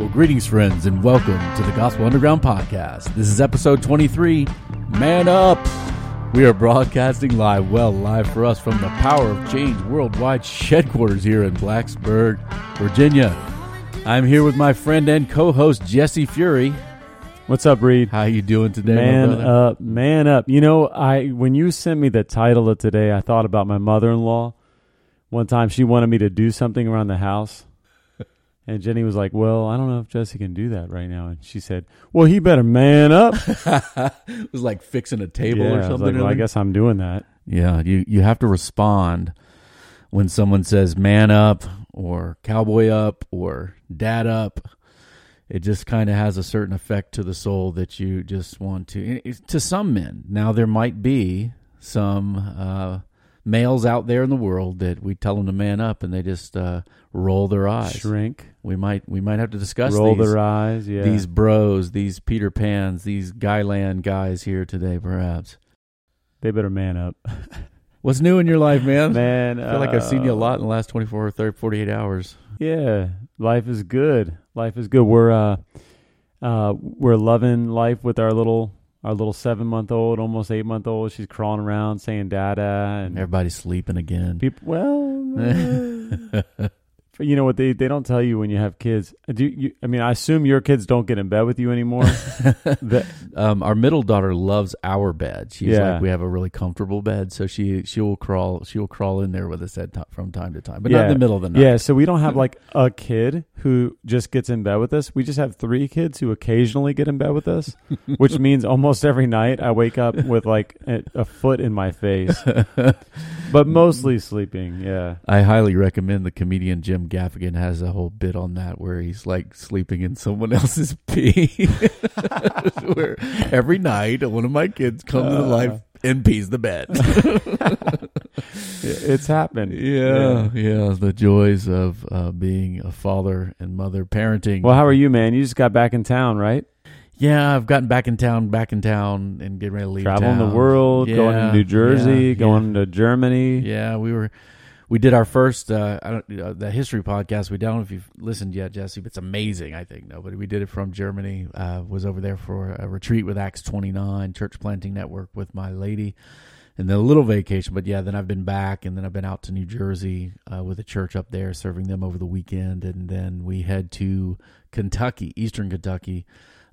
Well, greetings, friends, and welcome to the Gospel Underground Podcast. This is episode 23 Man Up! We are broadcasting live, well, live for us from the Power of Change Worldwide headquarters here in Blacksburg, Virginia. I'm here with my friend and co-host Jesse Fury. What's up, Reed? How you doing today, my Man up, man up. You know, I when you sent me the title of today, I thought about my mother-in-law. One time, she wanted me to do something around the house, and Jenny was like, "Well, I don't know if Jesse can do that right now." And she said, "Well, he better man up." it was like fixing a table yeah, or I something. like, well, I guess I'm doing that. Yeah, you you have to respond when someone says "man up" or "cowboy up" or "dad up." It just kind of has a certain effect to the soul that you just want to. To some men, now there might be some uh, males out there in the world that we tell them to man up, and they just uh, roll their eyes. Shrink, We might we might have to discuss roll these their eyes. Yeah, these bros, these Peter Pans, these Guyland guys here today, perhaps. they better man up. What's new in your life, man? Man, I feel like I've seen you a uh, lot in the last 24 or 30, 48 hours. Yeah, life is good. Life is good. We're uh, uh, we're loving life with our little our little seven month old, almost eight month old. She's crawling around saying "dada" and Everybody's sleeping again. people. Well, uh, you know what they they don't tell you when you have kids. Do you? I mean, I assume your kids don't get in bed with you anymore. Um, our middle daughter loves our bed. She's Yeah. like, we have a really comfortable bed, so she she will crawl she will crawl in there with us at t- from time to time, but not in Yeah. the middle of the night. yeah, so we don't have like a kid who just gets in bed with us. We just have three kids who occasionally get in bed with us, which means almost every night I wake up with like a, a foot in my face, but mostly sleeping. Yeah. I highly recommend the comedian Jim Gaffigan has a whole bit on that where he's like sleeping in someone else's pee. where every night one of my kids comes to Uh. life and pees the bed. It's happened. Yeah, yeah, the joys of uh, being a father and mother, parenting. Well, how are you, man? You just got back in town, right? Yeah, I've gotten back in town, back in town, and getting ready to leave. Traveling the town. world, going to New Jersey, yeah, going to Germany. Yeah, we were. We did our first uh, I don't, uh, the history podcast. We don't know if you've listened yet, Jesse. But it's amazing. I think nobody. we did it from Germany. Uh, was over there for a retreat with Acts twenty nine Church Planting Network with my lady, and then a little vacation. But yeah, then I've been back, and then I've been out to New Jersey uh, with a church up there, serving them over the weekend, and then we head to Kentucky, Eastern Kentucky.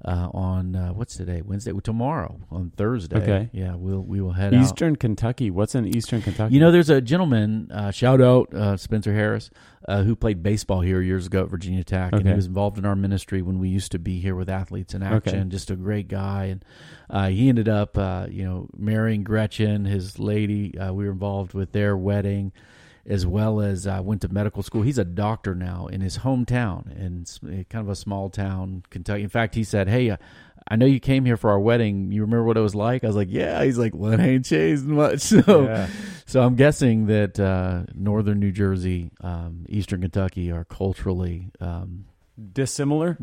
Uh, on uh, what's today? Wednesday, tomorrow on Thursday. Okay. yeah, we'll we will head out. Eastern Kentucky. What's in Eastern Kentucky? You know, there's a gentleman, uh, shout out uh, Spencer Harris, uh, who played baseball here years ago at Virginia Tech, and he was involved in our ministry when we used to be here with athletes in Okay. action. Just a great guy, and uh, he ended up, uh, you know, marrying Gretchen, his lady. Uh, we were involved with their wedding, as well as I went to medical school. He's a doctor now in his hometown, in kind of a small town, Kentucky. In fact, he said, "Hey." Uh, I know you came here for our wedding. You remember what it was like? I was like, yeah. He's like, well, it ain't changed much. So, Yeah. so I'm guessing that uh, northern New Jersey, um, eastern Kentucky are culturally, um, dissimilar.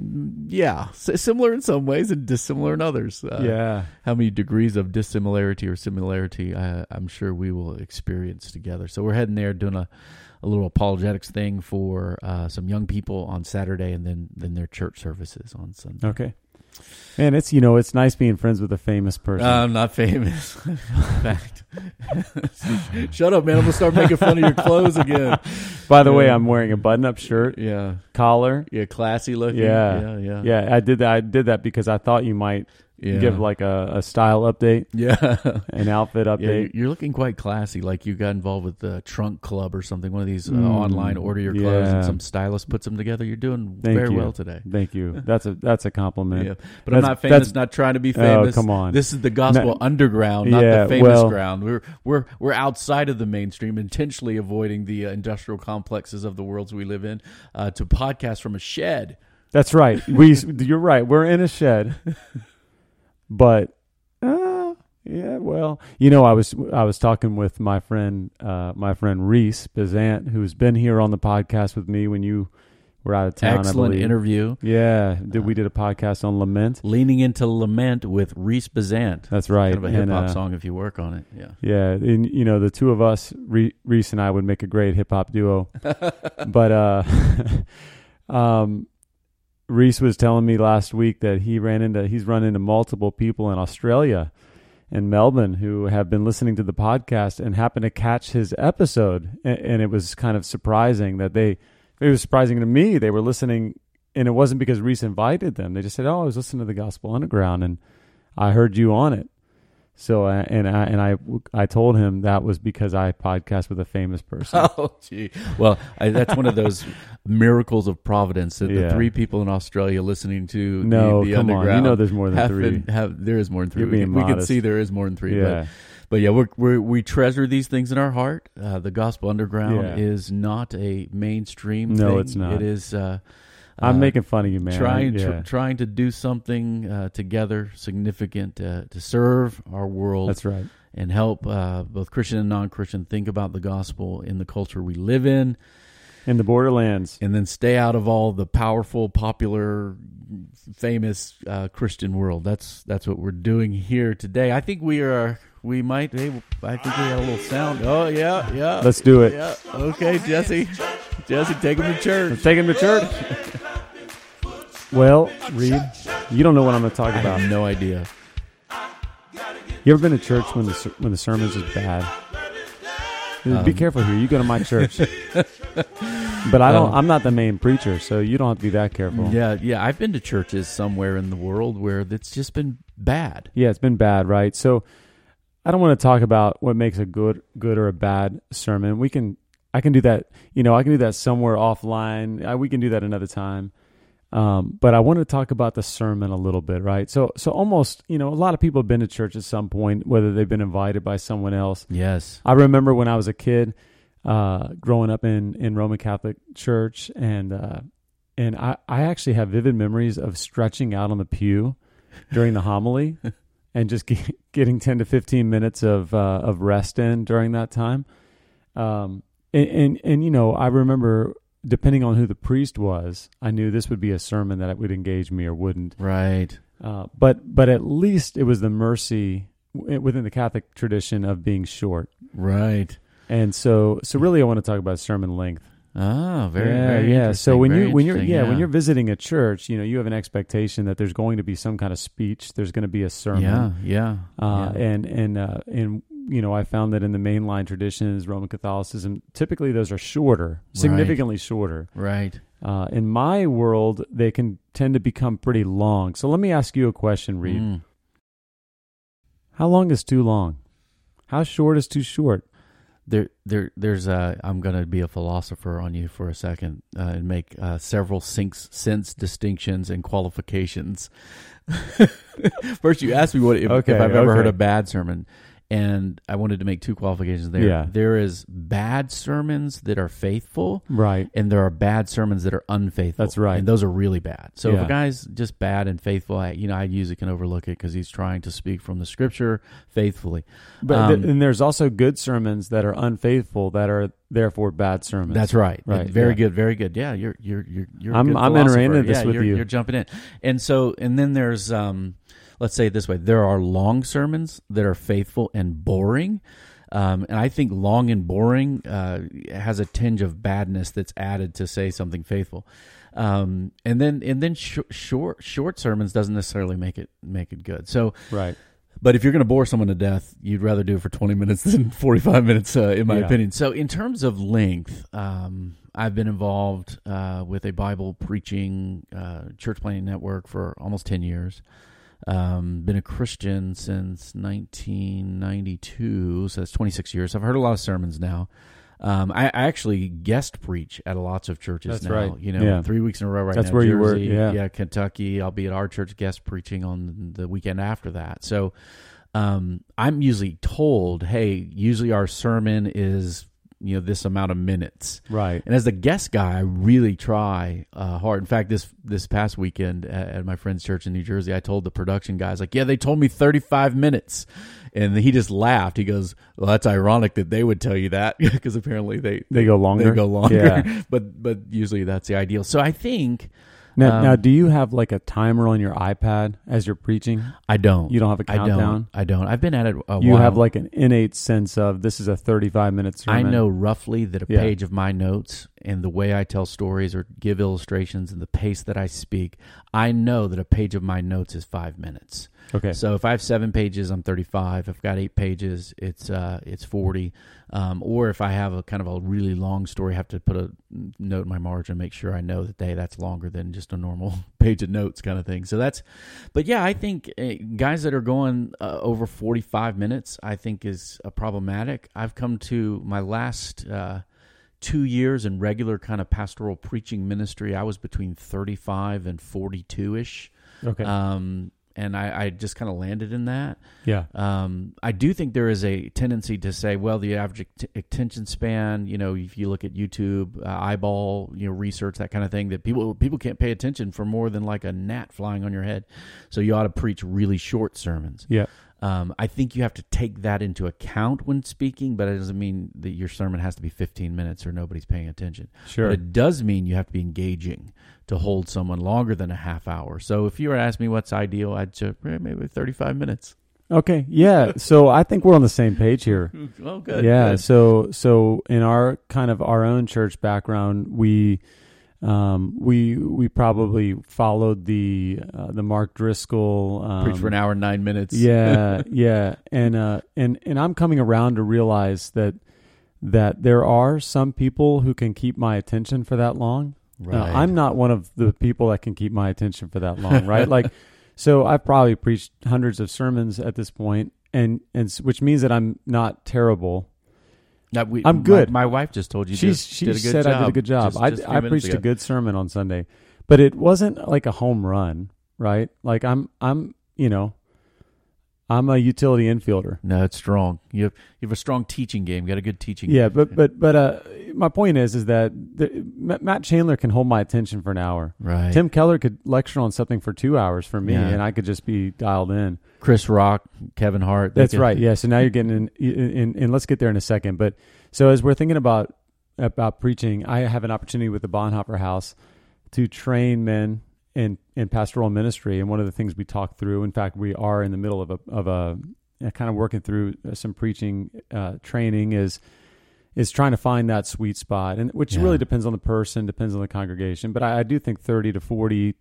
yeah, similar in some ways and dissimilar in others. Uh, yeah. How many degrees of dissimilarity or similarity uh, I'm sure we will experience together. So we're heading there doing a, a little apologetics thing for uh, some young people on Saturday and then, then their church services on Sunday. Okay. Man, it's you know it's nice being friends with a famous person. I'm not famous. Fact, shut up, man! I'm gonna start making fun of your clothes again. By the way. I'm wearing a button-up shirt, Yeah, collar. yeah, classy looking. Yeah. yeah, yeah. Yeah, I did that. I did that because I thought you might yeah. give like a, a style update, yeah. an outfit Yeah, update. you're looking quite classy. Like you got involved with the Trunk Club or something. One of these uh, Mm, online order your clothes, and some stylist puts them together. You're doing Thank very you. well today. Thank you. That's a that's a compliment. Yeah, but I'm not famous. Not trying to be Oh, famous. come on. This is the gospel No- underground, not Yeah, the famous well- ground. We're we're we're outside of the mainstream, intentionally avoiding the uh, industrial complexes of the worlds we live in, uh, to podcast from a shed. That's right. We you're right. We're in a shed, but uh, yeah. Well, you know, I was I was talking with my friend uh, my friend Reese Bazant, who's been here on the podcast with me when you were out of town. Excellent interview. Yeah, did, we did a podcast on lament. Leaning into lament with Reese Bazant. That's right. Kind of a hip hop uh, song if you work on it. Yeah. Yeah, and you know the two of us, Reese and I, would make a great hip hop duo. but uh, um, Reese was telling me last week that he ran into he's run into multiple people in Australia and Melbourne who have been listening to the podcast and happened to catch his episode, and, and it was kind of surprising that they. It was surprising to me they were listening, and it wasn't because Reese invited them. They just said, "Oh, I was listening to the Gospel Underground, and I heard you on it." So uh, and I and I I told him that was because I podcast with a famous person. Oh, gee. Well, I, that's one of those miracles of providence that Yeah. the three people in Australia listening to No, the, the come on. You know there's more than three. been- have, there is more than 3 You're we, we can see there is more than three. yeah, But, but yeah, we're, we're, we treasure these things in our heart. Uh, the Gospel Underground Yeah. is not a mainstream. No, thing. it's not. It is. Uh, I'm uh, making fun of you, man. trying yeah. tr- trying to do something uh, together significant uh, to serve our world That's right. and help uh, both Christian and non-Christian think about the gospel in the culture we live in, In the borderlands. and then stay out of all the powerful, popular, famous uh, Christian world. That's that's what we're doing here today. I think we are. We might. Hey, I think we got a little sound. Oh yeah, yeah. Let's do it. yeah. Okay, Jesse. Jesse, take him to church. Let's take him to church. well, Reed, you don't know what I'm going to talk I about. have no idea. You ever been to church when the ser- when the sermons is bad? Be Um, careful here. You go to my church, but I don't. Um, I'm not the main preacher, so you don't have to be that careful. Yeah, yeah. I've been to churches somewhere in the world where it's just been bad. Yeah, it's been bad, right? So I don't want to talk about what makes a good good or a bad sermon. We can I can do that, you know, I can do that somewhere offline. Uh, we can do that another time. Um, but I want to talk about the sermon a little bit, right? So so almost, you know, a lot of people have been to church at some point, whether they've been invited by someone else. Yes. I remember when I was a kid, uh, growing up in, in Roman Catholic Church, and uh, and I, I actually have vivid memories of stretching out on the pew during the homily, and just get, getting ten to fifteen minutes of uh, of rest in during that time. Um, and, and and you know, I remember depending on who the priest was, I knew this would be a sermon that would engage me or wouldn't. Right. Uh, but but at least it was the mercy within the Catholic tradition of being short. Right. And so, so really, I want to talk about sermon length. Ah, very, yeah, very yeah. So when you when you're interesting, yeah, when you're visiting a church, you know, you have an expectation that there's going to be some kind of speech. There's going to be a sermon. yeah, yeah, Uh, yeah. And and uh, and you know, I found that in the mainline traditions, Roman Catholicism, typically those are shorter, significantly shorter. right. Uh, in my world, they can tend to become pretty long. So let me ask you a question, Reed. Mm. How long is too long? How short is too short? There, there, there's a. I'm going to be a philosopher on you for a second uh, and make uh, several sinks, sense distinctions and qualifications. First, you asked me what if, Okay, if I've ever heard a bad sermon, and I wanted to make two qualifications there. Yeah. There is bad sermons that are faithful, Right. and there are bad sermons that are unfaithful. That's right. and those are really bad. So if a guy's just bad and faithful, I, you know, I usually can overlook it because he's trying to speak from the scripture faithfully. But th- Um, and there's also good sermons that are unfaithful that are therefore bad sermons. That's right. Right, Very yeah. good. Very good. Yeah, you're you're you're you're. I'm- I'm entering into this yeah, with you're, you. You're jumping in, and so and then there's um, let's say it this way: there are long sermons that are faithful and boring. Um, and I think long and boring uh, has a tinge of badness that's added to say something faithful. Um, and then and then sh- short short sermons doesn't necessarily make it make it good. So right. but if you're going to bore someone to death, you'd rather do it for 20 minutes than 45 minutes, uh, in my Yeah. opinion. So, in terms of length, um, I've been involved uh, with a Bible preaching uh, church planting network for almost 10 years. Um, been a Christian since 1992, so that's 26 years. I've heard a lot of sermons now. Um, I, I actually guest preach at lots of churches That's now. right. You know, Yeah. three weeks in a row right That's now. where you were, yeah. yeah, Kentucky. I'll be at our church guest preaching on the weekend after that. So um, I'm usually told, hey, usually our sermon is you know this amount of minutes. Right. And as the guest guy, I really try uh, hard. In fact, this this past weekend at, at my friend's church in New Jersey, I told the production guys like, "Yeah, they told me 35 minutes," and he just laughed. He goes, "Well, that's ironic that they would tell you that because apparently they They go longer. they go longer, Yeah. but but usually that's the ideal." So I think Now, Um, now, do you have like a timer on your iPad as you're preaching? I don't. You don't have a I countdown. don't. I don't. I've been at it a You while. have like an innate sense of this is a 35 minute sermon. I know roughly that a Yeah. page of my notes and the way I tell stories or give illustrations and the pace that I speak, I know that a page of my notes is five minutes. Okay. So if I have seven pages, I'm 35. If I've got eight pages, it's uh, it's 40. Um, or if I have a kind of a really long story, I have to put a note in my margin, make sure I know that hey, that's longer than just a normal page of notes kind of thing. So that's, but yeah, I think uh, guys that are going uh, over 45 minutes, I think is uh, problematic. I've come to my last uh, two years in regular kind of pastoral preaching ministry. I was between 35 and 42 ish. Okay. Um, and I, I just kind of landed in that. yeah. Um, I do think there is a tendency to say, well, the average at- attention span, you know, if you look at YouTube, uh, eyeball, you know, research that kind of thing, that people people can't pay attention for more than like a gnat flying on your head. So you ought to preach really short sermons. Yeah. Um, I think you have to take that into account when speaking, but it doesn't mean that your sermon has to be 15 minutes or nobody's paying attention. Sure. But it does mean you have to be engaging to hold someone longer than a half hour. So if you were to ask me what's ideal, I'd say eh, maybe 35 minutes. Okay. Yeah. So I think we're on the same page here. Oh, good. yeah. good. So so in our kind of our own church background, we um, we we probably followed the uh, the Mark Driscoll um, Preach for an hour and nine minutes. yeah, yeah, and uh, and and I'm coming around to realize that that there are some people who can keep my attention for that long. Right. Uh, I'm not one of the people that can keep my attention for that long, right? like, so I've probably preached hundreds of sermons at this point, and and which means that I'm not terrible. Now, we- I'm good. My, my wife just told you She's, did, she did a good said job. I did a good job. Just- I, just few I preached ago. a good sermon on Sunday, but it wasn't like a home run, right? Like I'm I'm you know, I'm a utility infielder. No, it's strong. You have you have a strong teaching game. You got a good teaching. Yeah, game. but but but uh, my point is is that the, Matt Chandler can hold my attention for an hour. right. Tim Keller could lecture on something for two hours for me, Yeah. and I could just be dialed in. Chris Rock, Kevin Hart. That's could- right. Yeah. So now you're getting in, in, in, and let's get there in a second. But so as we're thinking about about preaching, I have an opportunity with the Bonhoeffer House to train men in in pastoral ministry, and one of the things we talk through. In fact, we are in the middle of a of a uh, kind of working through some preaching uh, training is is trying to find that sweet spot, and which Yeah. really depends on the person, depends on the congregation. But I, I do think thirty to 40,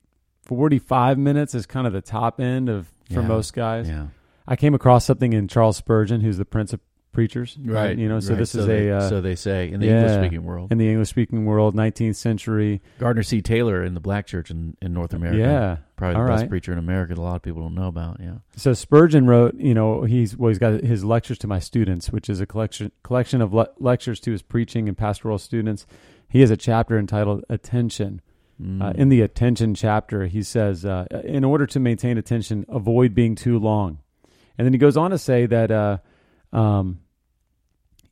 45 minutes is kind of the top end of for Yeah. most guys. Yeah. I came across something in Charles Spurgeon, who's the Prince of Preachers, Right. You know, so right. this is they, a uh, so they say in the yeah. English speaking world. in the English speaking world, 19th century. Gardner C. Taylor in the black church in, in North America. Yeah. Probably All the best right. preacher in America that a lot of people don't know about. Yeah. So Spurgeon wrote, you know, he's well, he's got his lectures to my students, which is a collection collection of le- lectures to his preaching and pastoral students. He has a chapter entitled "Attention." Mm. Uh, in the attention chapter, he says, uh, in order to maintain attention, avoid being too long. And then he goes on to say that, uh, um,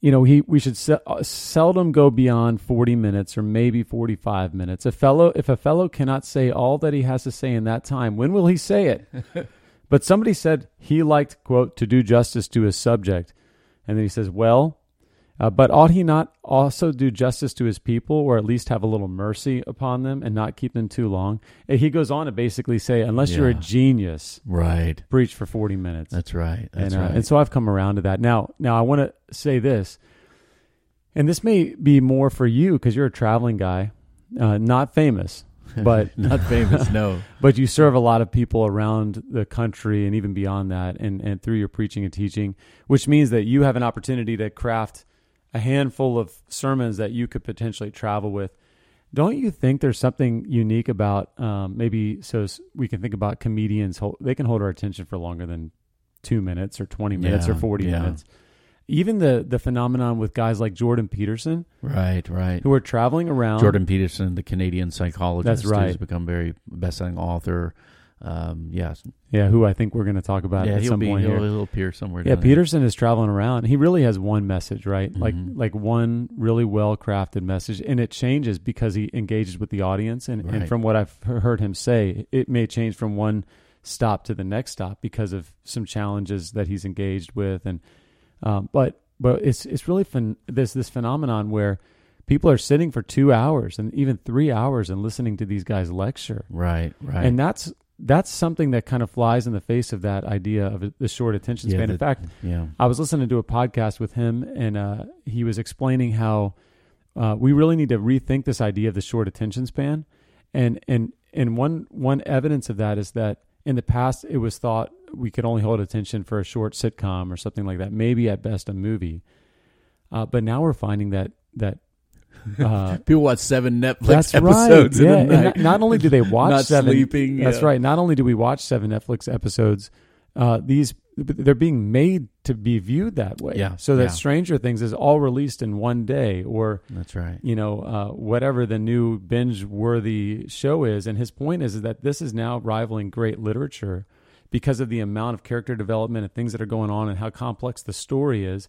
you know, he we should se- uh, seldom go beyond forty minutes or maybe forty-five minutes. A fellow, if a fellow cannot say all that he has to say in that time, when will he say it? but somebody said he liked quote to do justice to his subject, and then he says, well. Uh, but ought he not also do justice to his people, or at least have a little mercy upon them, and not keep them too long? And he goes on to basically say, unless you're a genius, right. preach for forty minutes. That's right. That's and, uh, right. and so I've come around to that. Now, now I want to say this, and this may be more for you because you're a traveling guy, uh, not famous, but not famous. No. but you serve a lot of people around the country and even beyond that, and and through your preaching and teaching, which means that you have an opportunity to craft a handful of sermons that you could potentially travel with. Don't you think there's something unique about um, maybe so we can think about comedians? Hold, they can hold our attention for longer than two minutes or twenty minutes or forty yeah. minutes. Even the the phenomenon with guys like Jordan Peterson Right. Right. who are traveling around. Jordan Peterson, the Canadian psychologist, That's right. who's become very best-selling author. Um, yeah, yeah, who I think we're going to talk about yeah, at he'll some be point he'll, here. he'll appear somewhere. Yeah. Peterson is traveling around. He really has one message, right? Like Mhm. like one really well crafted message, and it changes because he engages with the audience. And, and from what I've heard him say, it may change from one stop to the next stop because of some challenges that he's engaged with. And um, but but it's it's really fun. There's this phenomenon where people are sitting for two hours and even three hours and listening to these guys lecture, Right. Right. and that's that's something that kind of flies in the face of that idea of the short attention Yeah, span. in fact, yeah. I was listening to a podcast with him, and uh, he was explaining how uh, we really need to rethink this idea of the short attention span. And and and one one evidence of that is that in the past it was thought we could only hold attention for a short sitcom or something like that, maybe at best a movie. Uh, but now we're finding that that uh, People watch seven Netflix that's episodes right. in Yeah, not, not only do they watch seven, sleeping, that's yeah. right. Not only do we watch seven Netflix episodes, uh, these they're being made to be viewed that way. Yeah, So that yeah. Stranger Things is all released in one day, or That's right. you know uh, whatever the new binge-worthy show is. And his point is, is that this is now rivaling great literature because of the amount of character development and things that are going on and how complex the story is.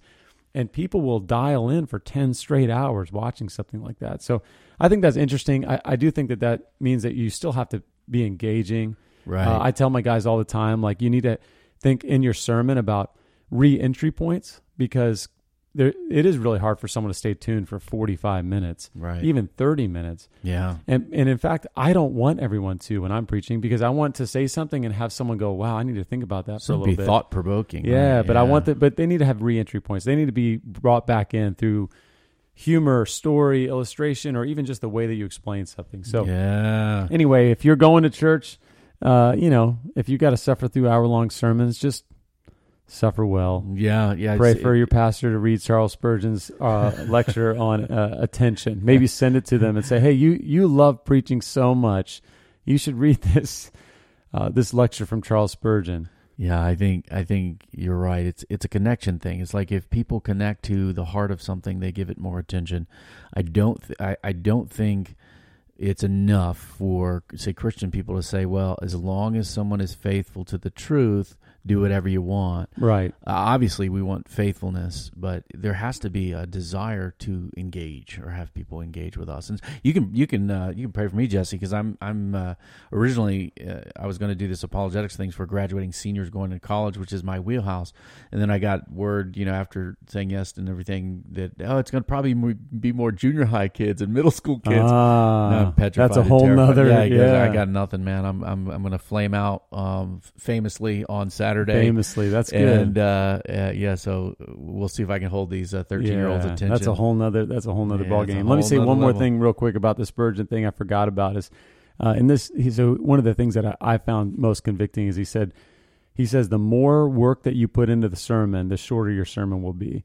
And people will dial in for 10 straight hours watching something like that. So I think that's interesting. I, I do think that that means that you still have to be engaging. Right. Uh, I tell my guys all the time, like, you need to think in your sermon about re entry points because there, it is really hard for someone to stay tuned for 45 minutes, right. even 30 minutes. yeah. And, and in fact, I don't want everyone to when I'm preaching because I want to say something and have someone go, wow, I need to think about that for So a be little bit. thought provoking. Yeah, but I want that. But they need to have re-entry points. They need to be brought back in through humor, story, illustration, or even just the way that you explain something. So yeah. anyway, if you're going to church, uh, you know, if you got to suffer through hour-long sermons, just suffer well. Yeah. Yeah. Pray for your pastor to read Charles Spurgeon's uh, lecture on uh, attention. Maybe send it to them and say, "Hey, you you love preaching so much, you should read this uh, this lecture from Charles Spurgeon." Yeah, I think I think you're right. It's it's a connection thing. It's like if people connect to the heart of something, they give it more attention. I don't th- I, I don't think it's enough for say Christian people to say, well, as long as someone is faithful to the truth, do whatever you want. Right. Uh, obviously, we want faithfulness, but there has to be a desire to engage or have people engage with us. And you can you can uh, you can pray for me, Jesse, because I'm I'm uh, originally uh, I was going to do this apologetics things for graduating seniors going to college, which is my wheelhouse. And then I got word, you know, after saying yes and everything, that oh, it's going to probably be more junior high kids and middle school kids. Ah, No, petrified that's a whole nother. Yeah, Yeah, I got nothing, man. I'm I'm I'm gonna flame out um, famously on Saturday. Famously. That's good. And uh, uh, yeah, so we'll see if I can hold these uh, thirteen year olds Yeah, attention. That's a whole nother. That's a whole nother Yeah, ball game. Let me say one more thing real quick about the Spurgeon thing. I forgot about is, uh, in this. He, so one of the things that I, I found most convicting is he said, he says the more work that you put into the sermon, the shorter your sermon will be.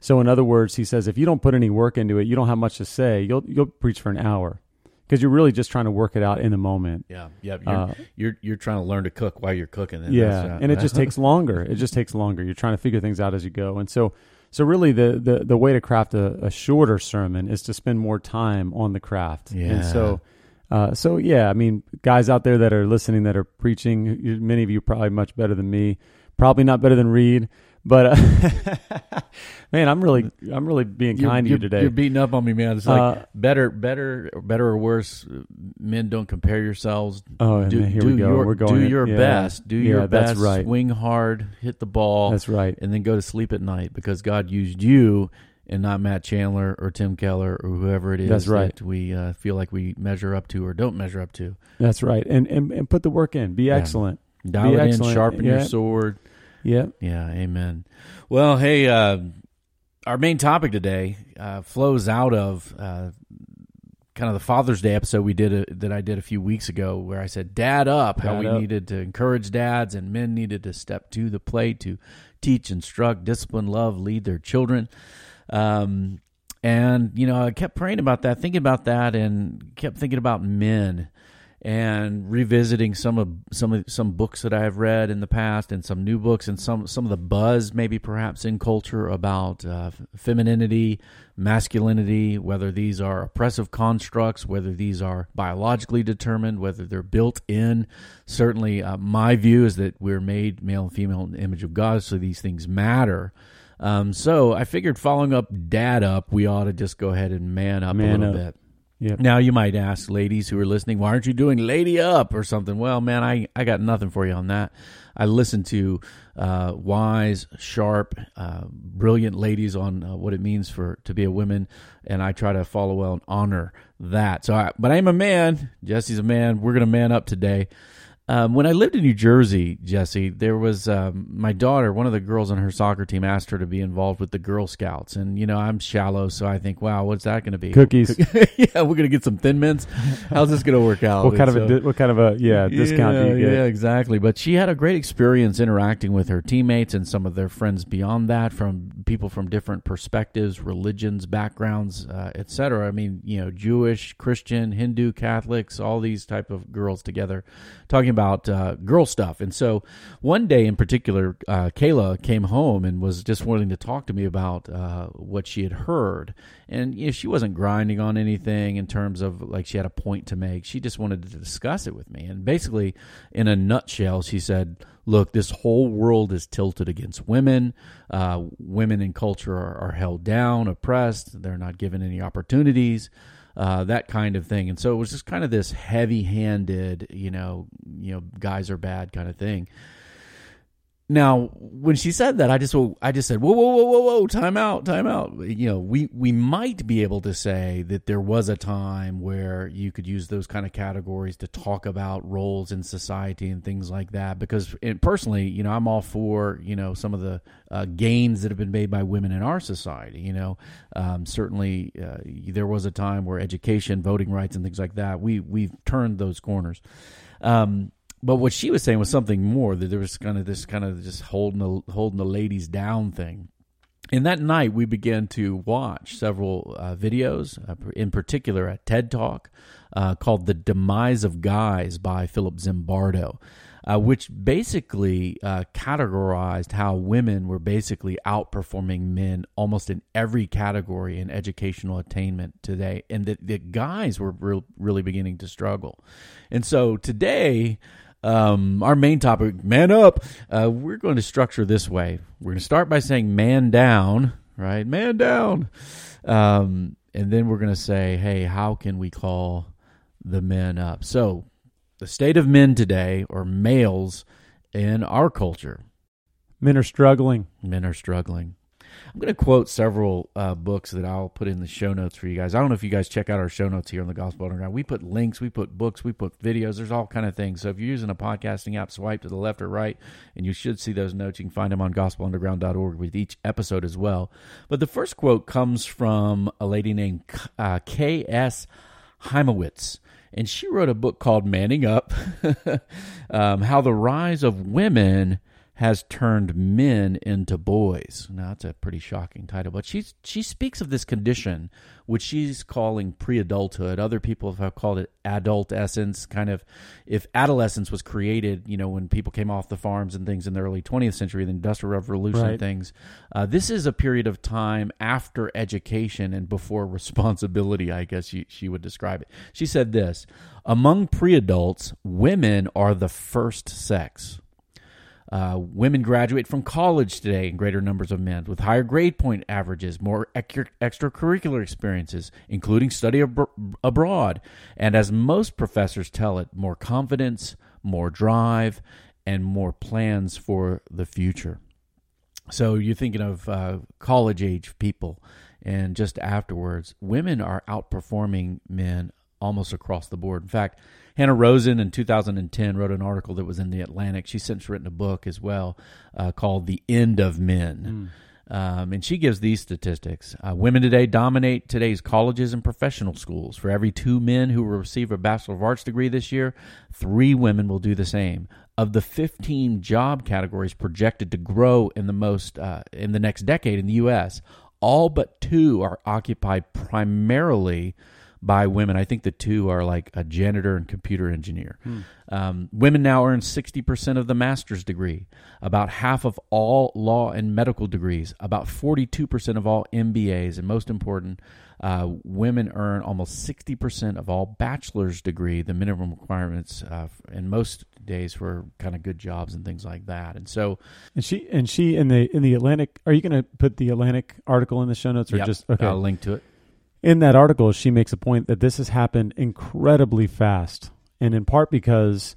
So in other words, he says if you don't put any work into it, you don't have much to say. You'll you'll preach for an hour because you're really just trying to work it out in the moment. yeah, yeah. You're, Uh, you're you're trying to learn to cook while you're cooking. And yeah, that's, uh, and it just takes longer. It just takes longer. You're trying to figure things out as you go, and so so really the the, the way to craft a, a shorter sermon is to spend more time on the craft. Yeah. And so. Uh, so yeah, I mean, guys out there that are listening that are preaching, many of you probably much better than me, probably not better than Reed, but uh, man, I'm really, I'm really being You're, kind to you're, today. You're beating up on me, man. It's like Uh, better, better, better or worse. Men don't compare yourselves. oh, do, here do we go. Your, We're going. do your yeah, best. Do your best. That's right. Swing hard. Hit the ball. That's right. and then go to sleep at night because God used you and not Matt Chandler or Tim Keller or whoever it is That's right. that we uh, feel like we measure up to or don't measure up to. That's right. And and, and put the work in. Be Yeah. excellent. Dial Be it in, sharpen Yeah. your sword. Yeah. Yeah, amen. Well, hey, uh, our main topic today uh, flows out of uh, kind of the Father's Day episode we did a, that I did a few weeks ago, where I said "Dad up," how we up. needed to encourage dads and men needed to step to the plate to teach, instruct, discipline, love, lead their children. Um, and you know, I kept praying about that, thinking about that, and kept thinking about men and revisiting some of some of some books that I have read in the past, and some new books, and some some of the buzz maybe perhaps in culture about uh, femininity, masculinity, whether these are oppressive constructs, whether these are biologically determined, whether they're built in. Certainly, uh, my view is that we're made male and female in the image of God, so these things matter. Um, so I figured, following up Dad up, we ought to just go ahead and man up Man a little up. bit. Yep. Now you might ask, ladies who are listening, why aren't you doing "Lady Up" or something? Well, man, I I got nothing for you on that. I listen to uh, wise, sharp, uh, brilliant ladies on uh, what it means for to be a woman, and I try to follow well and honor that. So, I, but I'm a man. Jesse's a man. We're gonna man up today. Um, when I lived in New Jersey, Jesse, there was um, my daughter. One of the girls on her soccer team asked her to be involved with the Girl Scouts, and you know I'm shallow, so I think, wow, what's that going to be? Cookies. yeah, we're going to get some Thin Mints. How's this going to work out? what kind of And a so- di- what kind of a yeah discount yeah, do you get? Yeah, exactly. But she had a great experience interacting with her teammates and some of their friends beyond that, from people from different perspectives, religions, backgrounds, uh, etc. I mean, you know, Jewish, Christian, Hindu, Catholics, all these type of girls together, talking about uh, girl stuff. And so, one day in particular, uh, Kayla came home and was just wanting to talk to me about uh, what she had heard. And you know, she wasn't grinding on anything in terms of like she had a point to make. She just wanted to discuss it with me. And basically, in a nutshell, she said, Look, this whole world is tilted against women. Uh, women in culture are, are held down, oppressed. They're not given any opportunities, uh, that kind of thing. And so it was just kind of this heavy-handed, you know, you know, guys are bad kind of thing. Now, when she said that, I just I just said, "Whoa, whoa, whoa, whoa, whoa! Time out, time out." You know, we we might be able to say that there was a time where you could use those kind of categories to talk about roles in society and things like that. Because personally, you know, I'm all for you know some of the uh, gains that have been made by women in our society. You know, um, certainly uh, there was a time where education, voting rights, and things like that. We we've turned those corners. Um, but what she was saying was something more that there was kind of this kind of just holding the holding the ladies down thing. And that night, we began to watch several uh, videos, uh, in particular a TED Talk uh, called "The Demise of Guys" by Philip Zimbardo, uh, which basically uh, categorized how women were basically outperforming men almost in every category in educational attainment today, and that the guys were real, really beginning to struggle. And so today, um, our main topic, man up, uh, we're going to structure this way. We're going to start by saying man down, right? Man down. Um, and then we're going to say, hey, how can we call the men up? So, the state of men today, or males in our culture, Men are struggling. men are struggling. I'm going to quote several uh, books that I'll put in the show notes for you guys. I don't know if you guys check out our show notes here on the Gospel Underground. We put links, we put books, we put videos. There's all kind of things. So if you're using a podcasting app, swipe to the left or right, and you should see those notes. You can find them on gospelunderground.org with each episode as well. But the first quote comes from a lady named uh, K.S. Hymowitz. And she wrote a book called Manning Up um, How the Rise of Women has turned men into boys. Now that's a pretty shocking title, but she's she speaks of this condition which she's calling pre-adulthood. Other people have called it adultolescence. Kind of, if adolescence was created, you know, when people came off the farms and things in the early 20th century, the Industrial Revolution, Right. things. Uh, this is a period of time after education and before responsibility. I guess she she would describe it. She said this: among pre-adults, women are the first sex. Uh, women graduate from college today in greater numbers of men with higher grade point averages, more ec- extracurricular experiences, including study ab- abroad, and as most professors tell it, more confidence, more drive, and more plans for the future. So you're thinking of uh, college age people, and just afterwards, women are outperforming men almost across the board. In fact, Hannah Rosin in 2010 wrote an article that was in the Atlantic. She's since written a book as well uh, called "The End of Men." Um, and she gives these statistics. Uh, women today dominate today's colleges and professional schools. For every two men who will receive a Bachelor of Arts degree this year, three women will do the same. Of the 15 job categories projected to grow in the most uh, in the next decade in the U.S., all but two are occupied primarily by women. I think the two are like a janitor and computer engineer. Um, women now earn 60% of the master's degree, about half of all law and medical degrees, about 42% of all MBAs, and most important, uh, women earn almost 60% of all bachelor's degree, the minimum requirements uh, in most days for kind of good jobs and things like that. And so, And she and she in the in the Atlantic. Are you going to put the Atlantic article in the show notes or yep, just okay? I'll link to it. In that article, she makes a point that this has happened incredibly fast, and in part because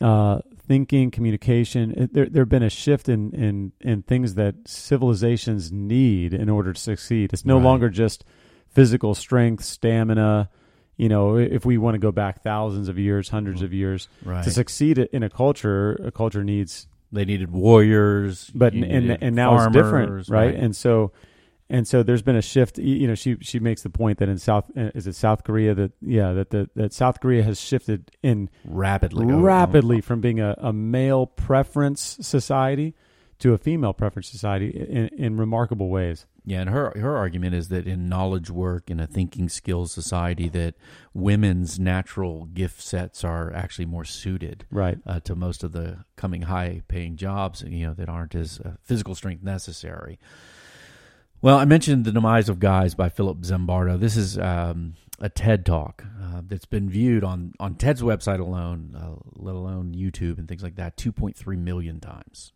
uh, thinking, communication, it, there there have been a shift in in in things that civilizations need in order to succeed. It's no Right. longer just physical strength, stamina, you know, if we want to go back thousands of years, hundreds of years, Right. to succeed in a culture, a culture needs they needed warriors, but and and now it's different, farmers, right? And so and so there's been a shift. You know, she she makes the point that in South uh, is it South Korea that yeah that the, that South Korea has shifted in rapidly, oh, rapidly from being a, a male preference society to a female preference society in, in remarkable ways. Yeah, and her her argument is that in knowledge work in a thinking skills society, that women's natural gift sets are actually more suited Right. uh, to most of the coming high paying jobs, you know, that aren't as uh, physical strength necessary. Well, I mentioned the demise of guys by Philip Zimbardo. This is um, a TED talk uh, that's been viewed on on Ted's website alone, uh, let alone YouTube and things like that, two point three million times.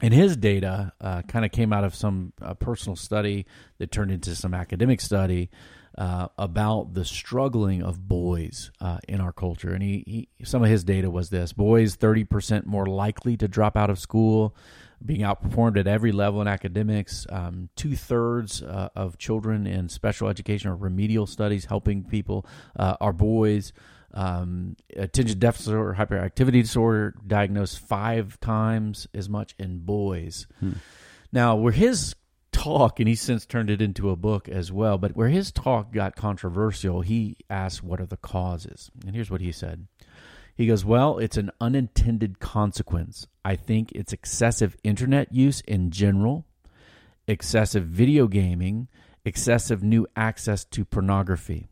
And his data uh, kind of came out of some uh, personal study that turned into some academic study uh, about the struggling of boys uh, in our culture. And he, he, some of his data was this: boys thirty percent more likely to drop out of school, being outperformed at every level in academics. Um, Two thirds uh, of children in special education or remedial studies helping people uh, are boys um, attention deficit or hyperactivity disorder diagnosed five times as much in boys. Now, where his talk, and he's since turned it into a book as well, but where his talk got controversial, he asked, What are the causes? And here's what he said. He goes, Well, it's an unintended consequence. I think it's excessive internet use in general, excessive video gaming, excessive new access to pornography.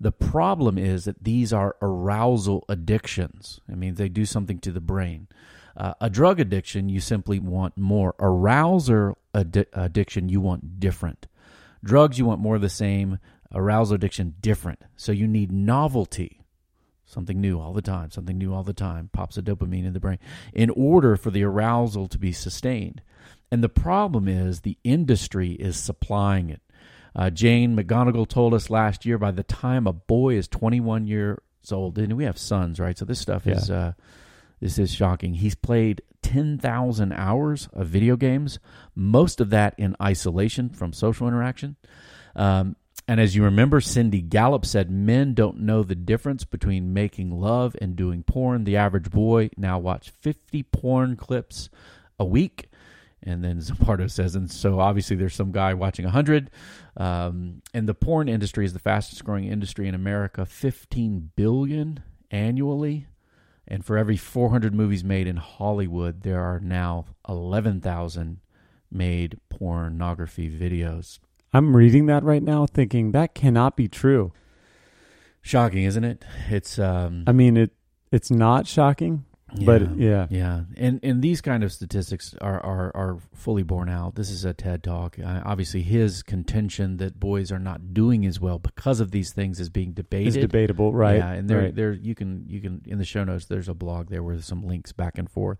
The problem is that these are arousal addictions. I mean, they do something to the brain. Uh, a drug addiction, you simply want more. Arousal addi- addiction, you want different. Drugs, you want more of the same. Arousal addiction, different. So you need novelty something new all the time, something new all the time, pops a dopamine in the brain in order for the arousal to be sustained. And the problem is the industry is supplying it. Uh, Jane McGonigal told us last year by the time a boy is 21 years old, and we have sons, right? So this stuff is uh, this is shocking. He's played 10,000 hours of video games, most of that in isolation from social interaction. Um, and as you remember, Cindy Gallop said men don't know the difference between making love and doing porn. The average boy now watch 50 porn clips a week. And then Zimbardo says, and so obviously there's some guy watching 100. Um, and the porn industry is the fastest growing industry in America, 15 billion annually. And for every 400 movies made in Hollywood, there are now 11,000 made pornography videos. I'm reading that right now, thinking that cannot be true. Shocking, isn't it? It's um, I mean, it it's not shocking, but yeah, yeah, and and these kind of statistics are are, are fully borne out. This is a TED talk. Uh, obviously, his contention that boys are not doing as well because of these things is being debated. it's debatable, right? Yeah, and there, right. there you can you can in the show notes. There's a blog there with some links back and forth.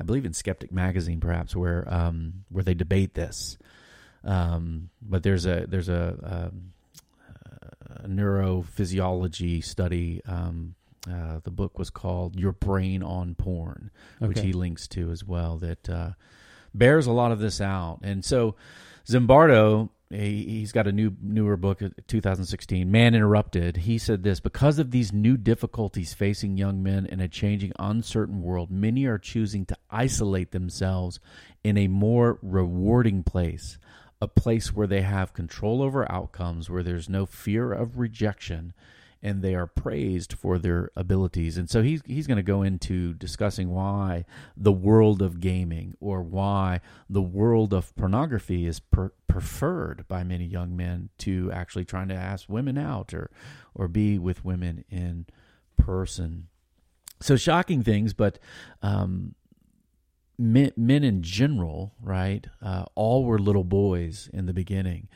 I believe in Skeptic Magazine, perhaps where um where they debate this. Um, but there's a there's a, um, a neurophysiology study. Um, uh, the book was called "Your Brain on Porn," which he links to as well. That uh, bears a lot of this out, and so Zimbardo. He, he's got a new newer book, uh, 2016, Man Interrupted. He said this because of these new difficulties facing young men in a changing, uncertain world, many are choosing to isolate themselves in a more rewarding place, a place where they have control over outcomes, where there's no fear of rejection, and they are praised for their abilities. And so he's he's going to go into discussing why the world of gaming or why the world of pornography is per- preferred by many young men to actually trying to ask women out or or be with women in person. So shocking things, but um, men, men in general, right? Uh, all were little boys in the beginning,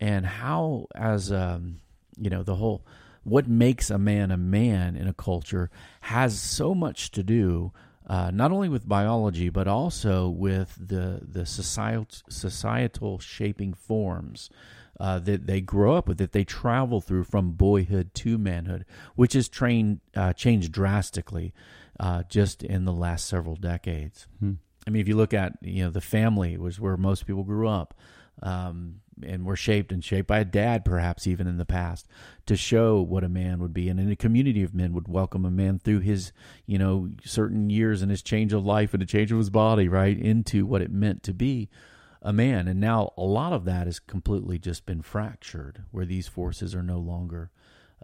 and how as um, you know the whole what makes a man a man in a culture has so much to do uh, not only with biology but also with the the societal societal shaping forms uh, that they grow up with, that they travel through from boyhood to manhood, which has trained uh, changed drastically uh, just in the last several decades. Hmm. I mean, if you look at you know the family was where most people grew up. Um, and were shaped and shaped by a dad, perhaps even in the past, to show what a man would be. And in a community of men would welcome a man through his, you know, certain years and his change of life and the change of his body, right, into what it meant to be a man. And now a lot of that has completely just been fractured, where these forces are no longer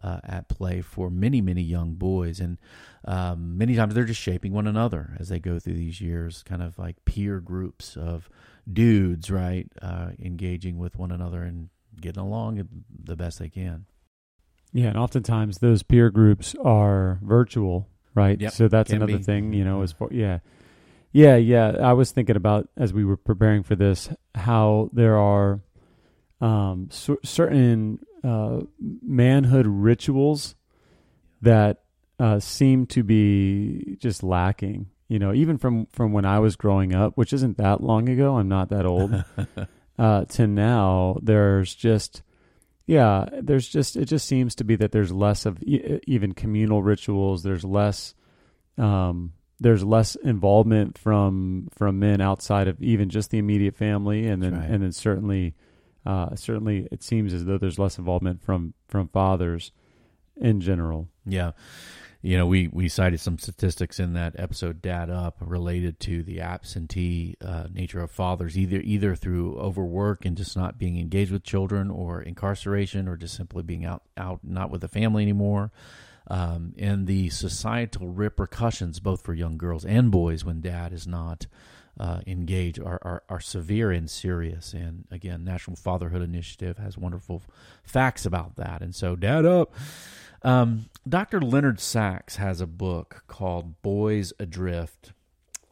uh, at play for many, many young boys. And um, many times they're just shaping one another as they go through these years, kind of like peer groups of dudes, right, uh, engaging with one another and getting along the best they can. Yeah, and oftentimes those peer groups are virtual, right? Yep, so that's another be. thing, you know, as far yeah. Yeah, yeah. I was thinking about as we were preparing for this how there are um, cer- certain uh, manhood rituals that uh, seem to be just lacking. You know, even from from when I was growing up, which isn't that long ago. I'm not that old. uh, to now, there's just yeah, there's just it just seems to be that there's less of e- even communal rituals. There's less um, there's less involvement from from men outside of even just the immediate family, and then right. and then certainly uh, certainly it seems as though there's less involvement from from fathers in general. Yeah. You know, we, we cited some statistics in that episode, Dad Up, related to the absentee uh, nature of fathers, either either through overwork and just not being engaged with children, or incarceration, or just simply being out out not with the family anymore, um, and the societal repercussions, both for young girls and boys, when Dad is not uh, engaged, are, are are severe and serious. And again, National Fatherhood Initiative has wonderful facts about that. And so, Dad Up. Um, Dr. Leonard Sax has a book called Boys Adrift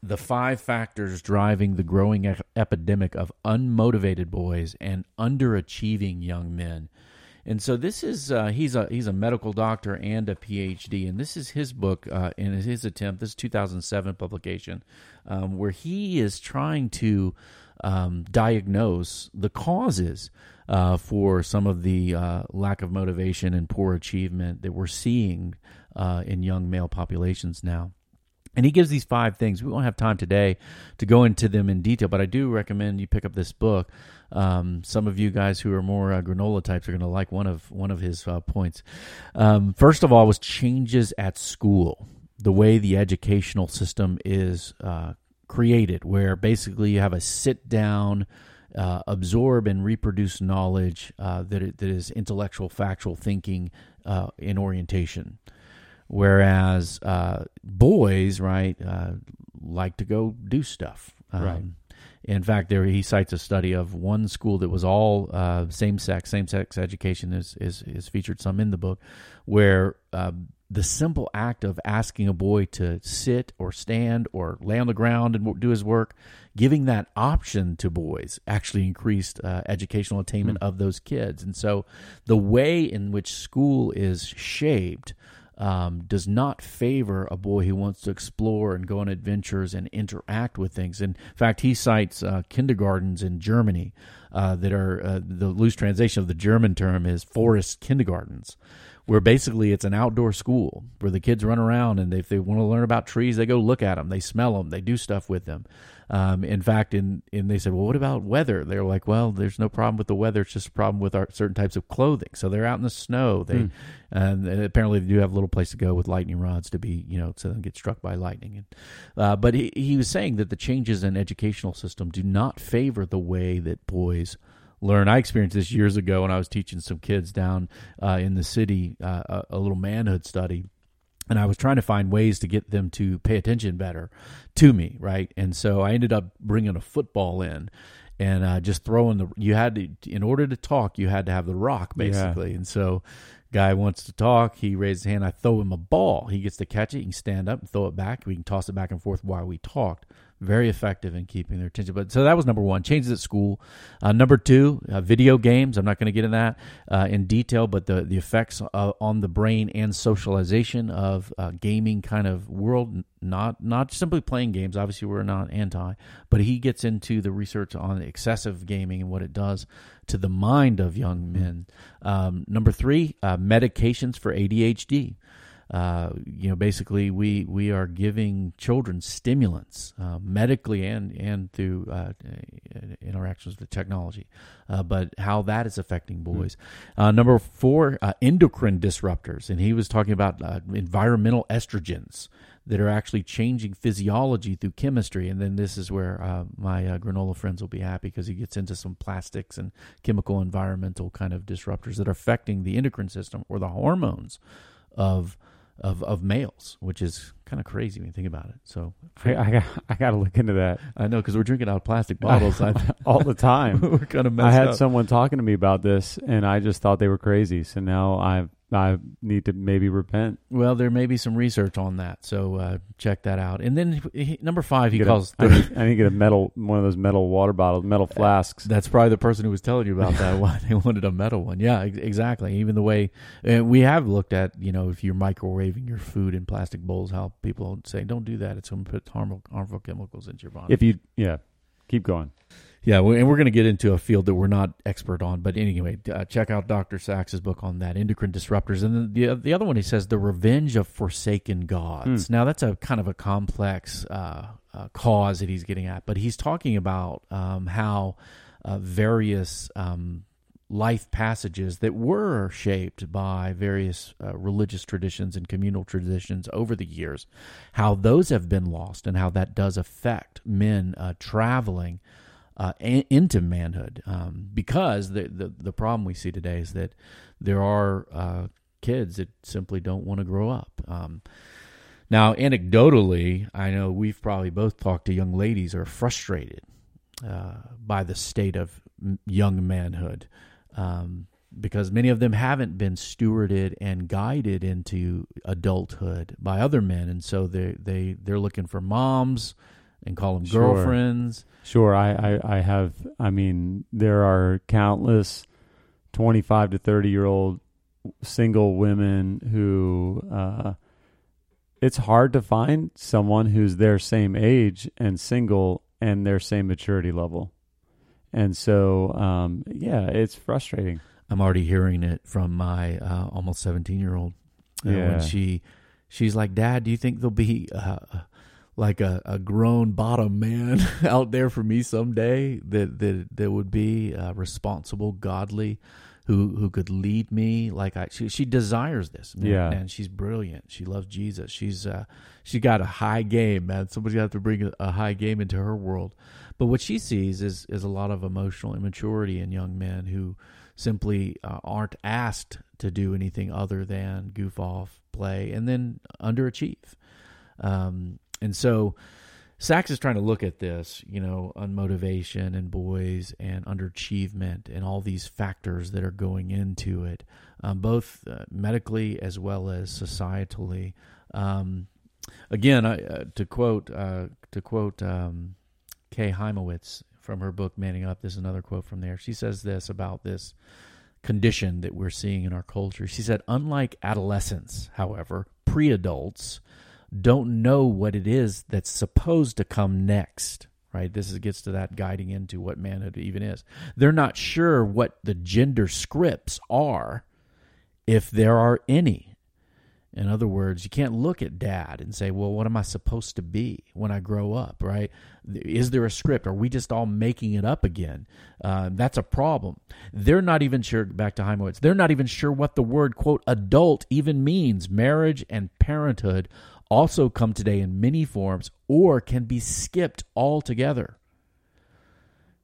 The Five Factors Driving the Growing Epidemic of Unmotivated Boys and Underachieving Young Men. And so this is uh, he's a he's a medical doctor and a PhD, and this is his book uh, in his attempt. This 2007 publication, um, where he is trying to um, diagnose the causes uh, for some of the uh, lack of motivation and poor achievement that we're seeing uh, in young male populations now. And he gives these five things. We won't have time today to go into them in detail, but I do recommend you pick up this book. Um, some of you guys who are more uh, granola types are going to like one of one of his uh, points. Um, first of all, was changes at school, the way the educational system is uh, created, where basically you have a sit down, uh, absorb and reproduce knowledge uh, that it, that is intellectual, factual thinking uh, in orientation whereas uh, boys, right, uh, like to go do stuff. Um, Right. In fact, there he cites a study of one school that was all uh, same sex. Same sex education is, is is featured some in the book, where uh, the simple act of asking a boy to sit or stand or lay on the ground and do his work, giving that option to boys, actually increased uh, educational attainment of those kids. And so, the way in which school is shaped um, does not favor a boy who wants to explore and go on adventures and interact with things. In fact, he cites uh, kindergartens in Germany uh, that are uh, the loose translation of the German term is forest kindergartens, where basically it's an outdoor school where the kids run around and if they want to learn about trees, they go look at them, they smell them, they do stuff with them. Um, in fact, in, in they said, well, what about weather? They're like, well, there's no problem with the weather. It's just a problem with our certain types of clothing. So they're out in the snow. They Hmm. and apparently they do have a little place to go with lightning rods to be, you know, so they get struck by lightning. And, uh, but he, he was saying that the changes in educational system do not favor the way that boys learn. I experienced this years ago when I was teaching some kids down uh, in the city uh, a, a little manhood study and I was trying to find ways to get them to pay attention better to me, right? And so I ended up bringing a football in and uh, just throwing the. You had to, in order to talk, you had to have the rock Yeah. basically. And so, guy wants to talk. He raises his hand. I throw him a ball. He gets to catch it. He can stand up and throw it back. We can toss it back and forth while we talked. Very effective in keeping their attention. But so that was number one. Changes at school. Uh, number two, uh, video games. I'm not going to get in that uh, in detail, but the the effects uh, on the brain and socialization of uh, gaming kind of world. Not not simply playing games. Obviously, we're not anti, but he gets into the research on excessive gaming and what it does to the mind of young men. Um, number three, uh, medications for ADHD. Uh, you know, basically we we are giving children stimulants uh, medically and and through uh, interactions with technology, uh, but how that is affecting Hmm. boys. Uh, number four, uh, endocrine disruptors, and he was talking about uh, environmental estrogens that are actually changing physiology through chemistry. And then this is where uh, my uh, granola friends will be happy because he gets into some plastics and chemical environmental kind of disruptors that are affecting the endocrine system or the hormones of of of males, which is kind of crazy when you think about it. So I, I, got, I got to look into that I know because we're drinking out of plastic bottles. I, all the time. we're kind of messed up. I had up. someone talking to me about this, and I just thought they were crazy. So now I I need to maybe repent. well, there may be some research on that, so uh, check that out. And then he, number five, he Get a- calls. I, need, I need to get a metal one of those metal water bottles, metal flasks. That's probably the person who was telling you about that one. They wanted a metal one. Yeah, exactly. Even the way and we have looked at, you know, if you're microwaving your food in plastic bowls, how people say, "Don't do that. It's going to put harmful harmful chemicals into your body." If you yeah, keep going. Yeah, we- and we're going to get into a field that we're not expert on, but anyway, uh, check out Dr. Sax's book on that, endocrine disruptors, and then the the other one he says, "The Revenge of Forsaken Gods." Now that's a kind of a complex uh, uh, cause that he's getting at, but he's talking about um, how uh, various um, life passages that were shaped by various uh, religious traditions and communal traditions over the years, how those have been lost, and how that does affect men uh, traveling uh, in- into manhood. Um, because the, the the problem we see today is that there are uh, kids that simply don't want to grow up. Um, now, anecdotally, I know we've probably both talked to young ladies who are frustrated uh, by the state of young manhood um, because many of them haven't been stewarded and guided into adulthood by other men, and so they they they're looking for moms and call them Sure. girlfriends. Sure, I, I I have. I mean, there are countless twenty-five to thirty-year-old single women who. Uh, it's hard to find someone who's their same age and single and their same maturity level, and so um, yeah, it's frustrating. I'm already hearing it from my uh, almost 17 year old. Uh, Yeah. When she, she's like, Dad, do you think there'll be uh, like a, a grown bottom man out there for me someday that that that would be uh, responsible, godly, who who could lead me? Like I, she, she desires this. Man, Yeah. and she's brilliant. She loves Jesus. She's uh, she got a high game, man. Somebody's got to bring a, a high game into her world. But what she sees is is a lot of emotional immaturity in young men who simply uh, aren't asked to do anything other than goof off, play, and then underachieve. Um, and so Sax is trying to look at this, you know, unmotivation and boys and underachievement and all these factors that are going into it, um, both uh, medically as well as societally. Um, again, I, uh, to quote uh, to quote um, Kay Hymowitz from her book Manning Up, this is another quote from there. She says this about this condition that we're seeing in our culture. She said, unlike adolescents, however, pre adults don't know what it is that's supposed to come next. Right? This is, gets to that guiding into what manhood even is. They're not sure what the gender scripts are, if there are any. In other words, you can't look at dad and say, well, what am I supposed to be when I grow up, right? Is there a script? Are we just all making it up again? Uh, that's a problem. They're not even sure, back to Hymowitz, they're not even sure what the word, quote, adult even means. Marriage and parenthood also come today in many forms or can be skipped altogether.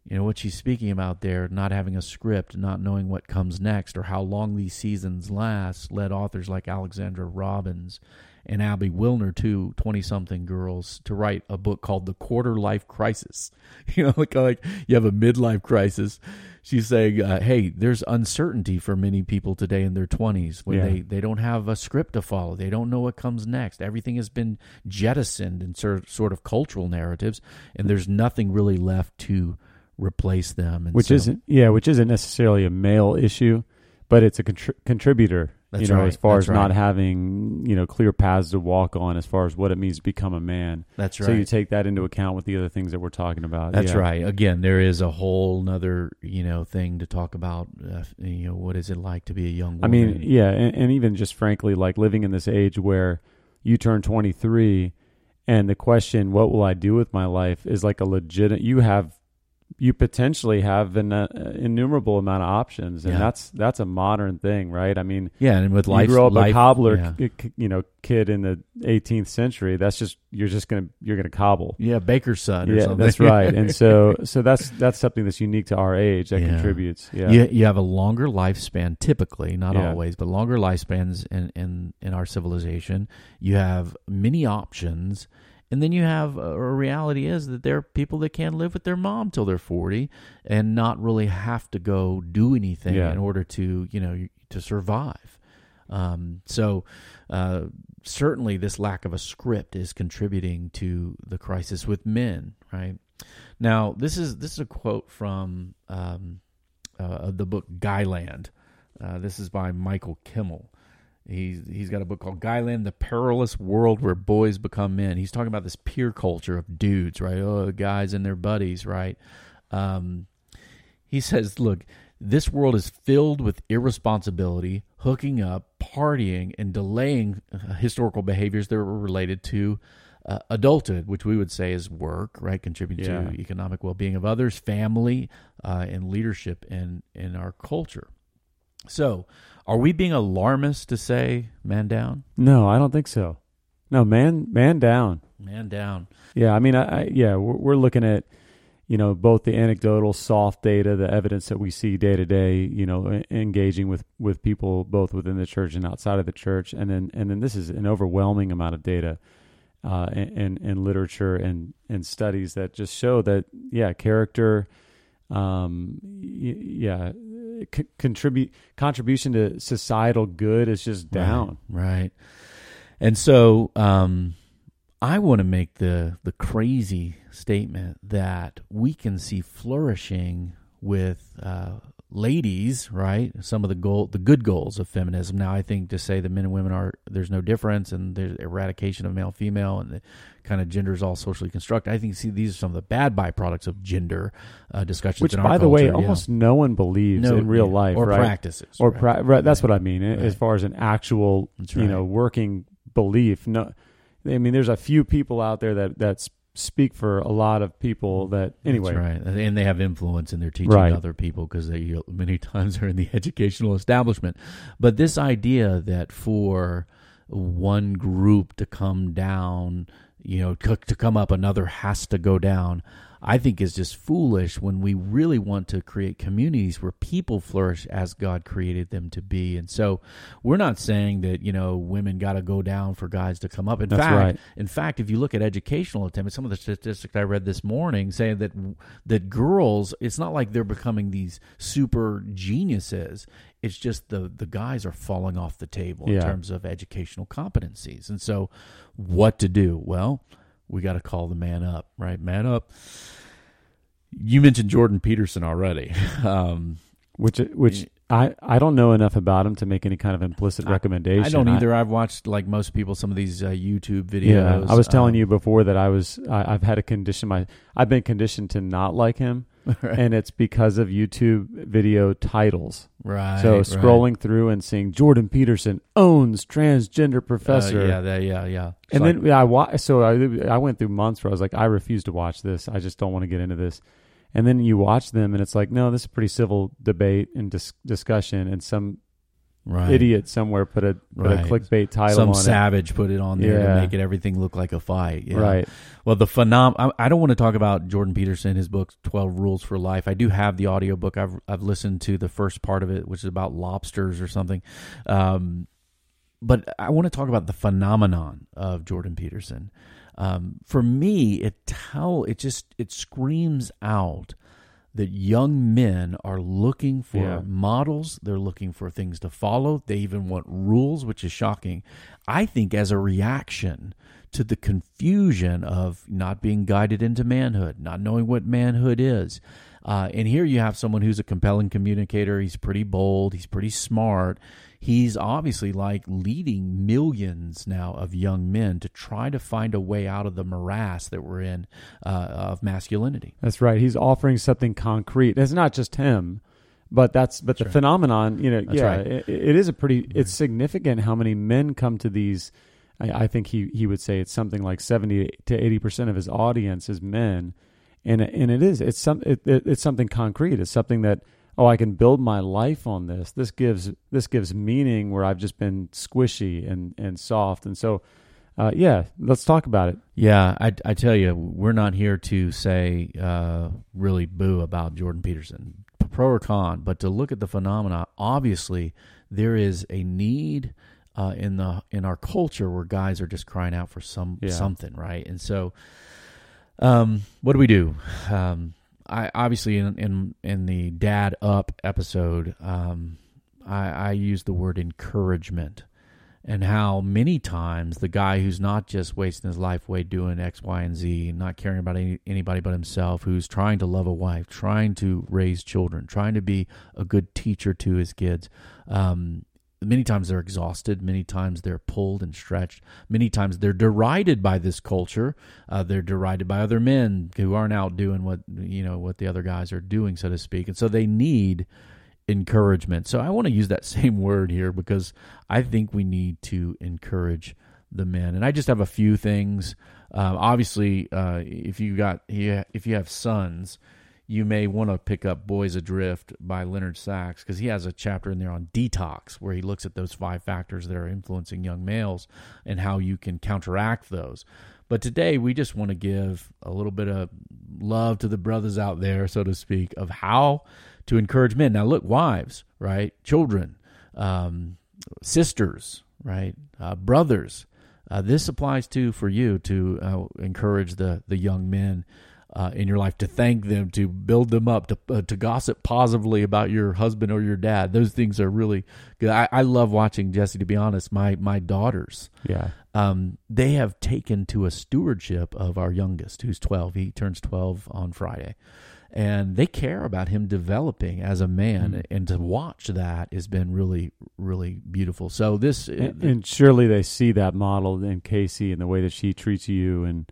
You know what she's speaking about there, not having a script, not knowing what comes next or how long these seasons last, led authors like Alexandra Robbins and Abby Wilner, two 20 something girls, to write a book called The Quarter Life Crisis. You know, like, like you have a midlife crisis. She's saying, uh, hey, there's uncertainty for many people today in their 20s when Yeah. they, they don't have a script to follow. They don't know what comes next. Everything has been jettisoned in sort sort of cultural narratives, and there's nothing really left to replace them. And which so- isn't yeah, which isn't necessarily a male issue, but it's a contri- contributor That's you know, right. as far That's as not having you know clear paths to walk on, as far as what it means to become a man. That's right. So you take that into account with the other things that we're talking about. That's Yeah. right. Again, there is a whole other you know thing to talk about. Uh, you know, what is it like to be a young woman? I mean, yeah, and, and even just frankly, like living in this age where you turn 23 and the question, what will I do with my life, is like a legitimate. you have, you potentially have an uh, innumerable amount of options. And Yeah. that's, that's a modern thing, right? I mean, yeah, and with life, you grow up life, a cobbler, yeah. you know, kid in the 18th century. That's just, you're just to, you're to cobble. Yeah, baker's son. Or Yeah, something. that's right. And so, so that's, that's something that's unique to our age that Yeah. contributes. Yeah. you, you have a longer lifespan typically not Yeah. always but longer lifespans in, in in our civilization you have many options and then you have uh, a reality is that there are people that can't live with their mom till they're 40 and not really have to go do anything Yeah. in order to you know to survive um, so uh, certainly this lack of a script is contributing to the crisis with men right now this is this is a quote from um, uh, the book Guyland. Uh, this is by Michael Kimmel. He's he's got a book called Guyland: The Perilous World Where Boys Become Men. He's talking about this peer culture of dudes, right? Oh, guys and their buddies, right? Um, he says, look, this world is filled with irresponsibility, hooking up, partying, and delaying uh, historical behaviors that were related to uh, adulthood, which we would say is work, right? Contributing Yeah. to economic well being of others, family, uh, and leadership in, in our culture. So, are we being alarmist to say man down? No, I don't think so. No, man, man down. Man down. Yeah, I mean, I, I yeah, we're, we're looking at you know both the anecdotal, soft data, the evidence that we see day to day. You know, engaging with with people both within the church and outside of the church, and then and then this is an overwhelming amount of data. Uh, and, and, and literature and, and studies that just show that yeah character um, y- yeah c- contribute contribution to societal good is just down Right. right. And so um, I want to make the the crazy statement that we can see flourishing with uh, ladies, right? Some of the goal, the good goals of feminism. Now, I think to say that men and women are there's no difference and there's eradication of male female and the kind of gender is all socially constructed. I think see these are some of the bad byproducts of gender uh, discussions. which in our by the way yeah. almost no one believes No, in real yeah. life or right? practices or right. pra- right, that's what I mean as far as an actual That's you know working belief. No, I mean there's a few people out there that that s- speak for a lot of people. That anyway, That's right, and they have influence, and they're teaching Right. other people because they many times are in the educational establishment. But this idea that for one group to come down, you know, to, to come up, another has to go down. I think is just foolish when we really want to create communities where people flourish as God created them to be. And so we're not saying that, you know, women got to go down for guys to come up. In That's fact, right. in fact, if you look at educational attainment, some of the statistics I read this morning saying that that girls, it's not like they're becoming these super geniuses. It's just the the guys are falling off the table in terms of educational competencies. And so, what to do? Well, we got to call the man up, right? Man up. You mentioned Jordan Peterson already. Um, which which I I don't know enough about him to make any kind of implicit recommendation. I don't either. I've watched like most people some of these uh, YouTube videos. Yeah, I was telling Um, you before that I was I, I've had a condition my I've been conditioned to not like him, right, and it's because of YouTube video titles. right. so right. scrolling through and seeing Jordan Peterson owns transgender professor. Uh, yeah, that, yeah, yeah. It's And like- then yeah, I wa- so I I went through months where I was like, I refuse to watch this. I just don't want to get into this. And then you watch them, and it's like, no, this is a pretty civil debate and dis- discussion. And some right. idiot somewhere put a put Right. a clickbait title some savage put it on there Yeah. to make it everything look like a fight. Yeah. Right. Well, the phenom. I, I don't want to talk about Jordan Peterson, his book Twelve Rules for Life. I do have the audiobook. I've I've listened to the first part of it, which is about lobsters or something. Um, but I want to talk about the phenomenon of Jordan Peterson. Um, for me, it tell it just it screams out that young men are looking for Yeah. models. They're looking for things to follow. They even want rules, which is shocking. I think as a reaction to the confusion of not being guided into manhood, not knowing what manhood is. Uh, and here you have someone who's a compelling communicator. He's pretty bold. He's pretty smart. He's obviously like leading millions now of young men to try to find a way out of the morass that we're in uh, of masculinity. That's right. He's offering something concrete. It's not just him, but that's but the Sure. phenomenon. You know, That's yeah, right. it, it is a pretty. It's significant how many men come to these. I, I think he he would say it's something like seventy to eighty percent of his audience is men, and and it is it's some it, it, it's something concrete. It's something that oh I can build my life on this. This gives this gives meaning where I've just been squishy and and soft, and so. Uh, yeah, let's talk about it. Yeah, I, I tell you, we're not here to say uh, really boo about Jordan Peterson, pro or con, but to look at the phenomena. Obviously, there is a need uh, in the in our culture where guys are just crying out for some Yeah. something, right? And so, um, what do we do? Um, I obviously in in in the Dad Up episode, um, I, I use the word encouragement and how many times the guy who's not just wasting his life away doing X, Y, and Z, not caring about any, anybody but himself, who's trying to love a wife, trying to raise children, trying to be a good teacher to his kids. Um, many times they're exhausted. Many times they're pulled and stretched. Many times they're derided by this culture. Uh, they're derided by other men who aren't out doing what you know what the other guys are doing, so to speak. And so they need encouragement. So I want to use that same word here because I think we need to encourage the men. And I just have a few things. Um, obviously, uh, if you got if you have sons, you may want to pick up "Boys Adrift" by Leonard Sax because he has a chapter in there on detox where he looks at those five factors that are influencing young males and how you can counteract those. But today we just want to give a little bit of love to the brothers out there, so to speak, of how to encourage men. Now, look, wives, right? Children, um, sisters, right? Uh, brothers. Uh, this applies to for you to uh, encourage the the young men uh, in your life, to thank them, to build them up, to uh, to gossip positively about your husband or your dad. Those things are really good. I, I love watching Jesse. To be honest, my my daughters Yeah, um, they have taken to a stewardship of our youngest, who's 12. He turns 12 on Friday. And they care about him developing as a man. Mm. And to watch that has been really, really beautiful. So, this, and, and surely they see that model in Casey and the way that she treats you, and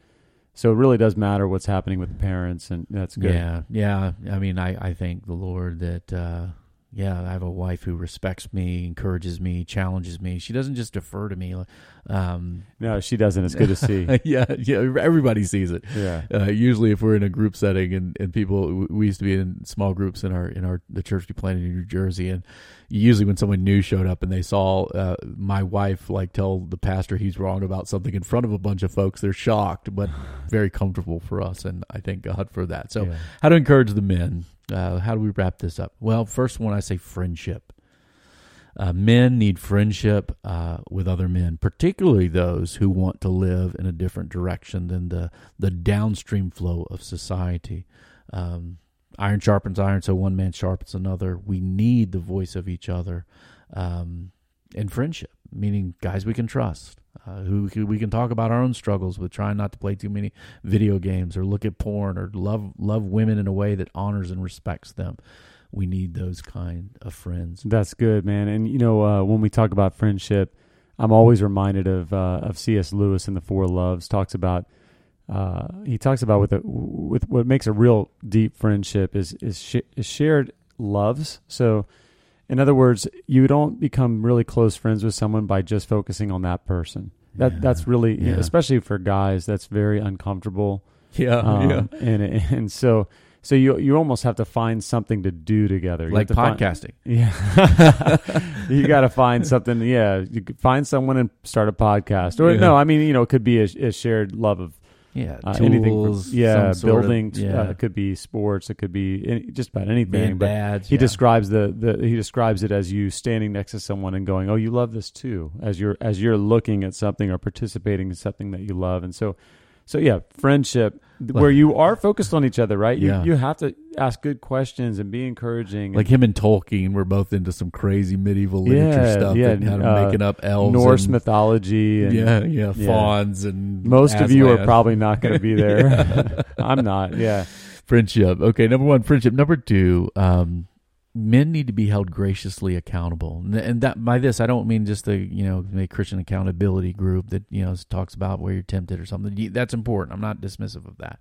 so it really does matter what's happening with the parents, and that's good. yeah, yeah. I mean, I, I thank the Lord that, uh, yeah, I have a wife who respects me, encourages me, challenges me. She doesn't just defer to me. Um, No, she doesn't. It's good to see. yeah, yeah. Everybody sees it. yeah, uh, usually if we're in a group setting and, and people we used to be in small groups in our in our the church we planted in New Jersey and usually when someone new showed up and they saw uh, my wife like tell the pastor he's wrong about something in front of a bunch of folks they're shocked but very comfortable for us and I thank God for that so Yeah. how to encourage the men uh, how do we wrap this up well first one I say friendship uh, men need friendship uh, with other men, particularly those who want to live in a different direction than the the downstream flow of society. Um, iron sharpens iron, so one man sharpens another. We need the voice of each other, um, and friendship, meaning guys we can trust. Uh, who we can talk about our own struggles with trying not to play too many video games or look at porn or love love women in a way that honors and respects them. We need those kind of friends. that's good, man. And you know, uh, when we talk about friendship, I'm always reminded of uh, of C.S. Lewis in the Four Loves. Talks about uh, he talks about with a, with what makes a real deep friendship is is, sh- is shared loves. So, in other words, you don't become really close friends with someone by just focusing on that person. That Yeah. that's really, Yeah. especially for guys, that's very uncomfortable. Yeah, Um, and and so so you you almost have to find something to do together, You like to find- podcasting. yeah, you got to find something. Yeah, you find someone and start a podcast, or Yeah. no, I mean, you know, it could be a, a shared love of yeah, uh, tools, anything. From, yeah, sort of- yeah, Uh, it could be sports. It could be any, just about anything. man, but dads. he yeah. describes the, the he describes it as you standing next to someone and going, "Oh, you love this too," as you're as you're looking at something or participating in something that you love, and so. So yeah, friendship where you are focused on each other, right? You Yeah. you have to ask good questions and be encouraging. like him and Tolkien were both into some crazy medieval literature Yeah, stuff. yeah, and had 'em uh, making up elves, Norse and, mythology and yeah, yeah, yeah. fauns and most of you are probably not going to be there. I'm not. Yeah. friendship. Okay, number one, friendship. Number two, um, men need to be held graciously accountable, and- that by this I don't mean just the you know the Christian accountability group that you know talks about where you're tempted or something. That's important. I'm not dismissive of that,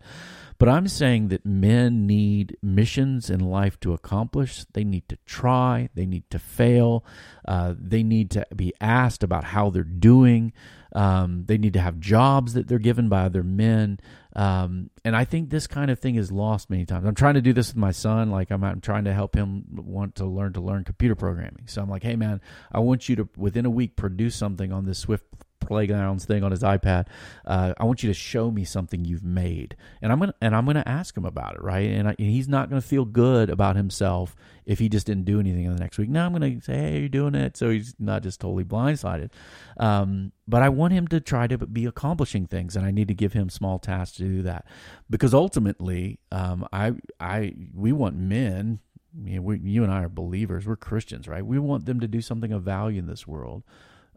but I'm saying that men need missions in life to accomplish. They need to try. They need to fail. Uh, they need to be asked about how they're doing. Um, they need to have jobs that they're given by other men. Um, and I think this kind of thing is lost many times. I'm trying to do this with my son. Like I'm, I'm trying to help him want to learn to learn computer programming. So I'm like, hey man, I want you to within a week produce something on this Swift playgrounds thing on his iPad. Uh, I want you to show me something you've made, and I'm gonna and I'm gonna ask him about it, right? And, I, and he's not gonna feel good about himself if he just didn't do anything in the next week. Now I'm gonna say, hey, you're doing it, so he's not just totally blindsided. Um, but I want him to try to be accomplishing things, and I need to give him small tasks to do that, because ultimately, um, I I we want men. You, know, we, you and I are believers. We're Christians, right? We want them to do something of value in this world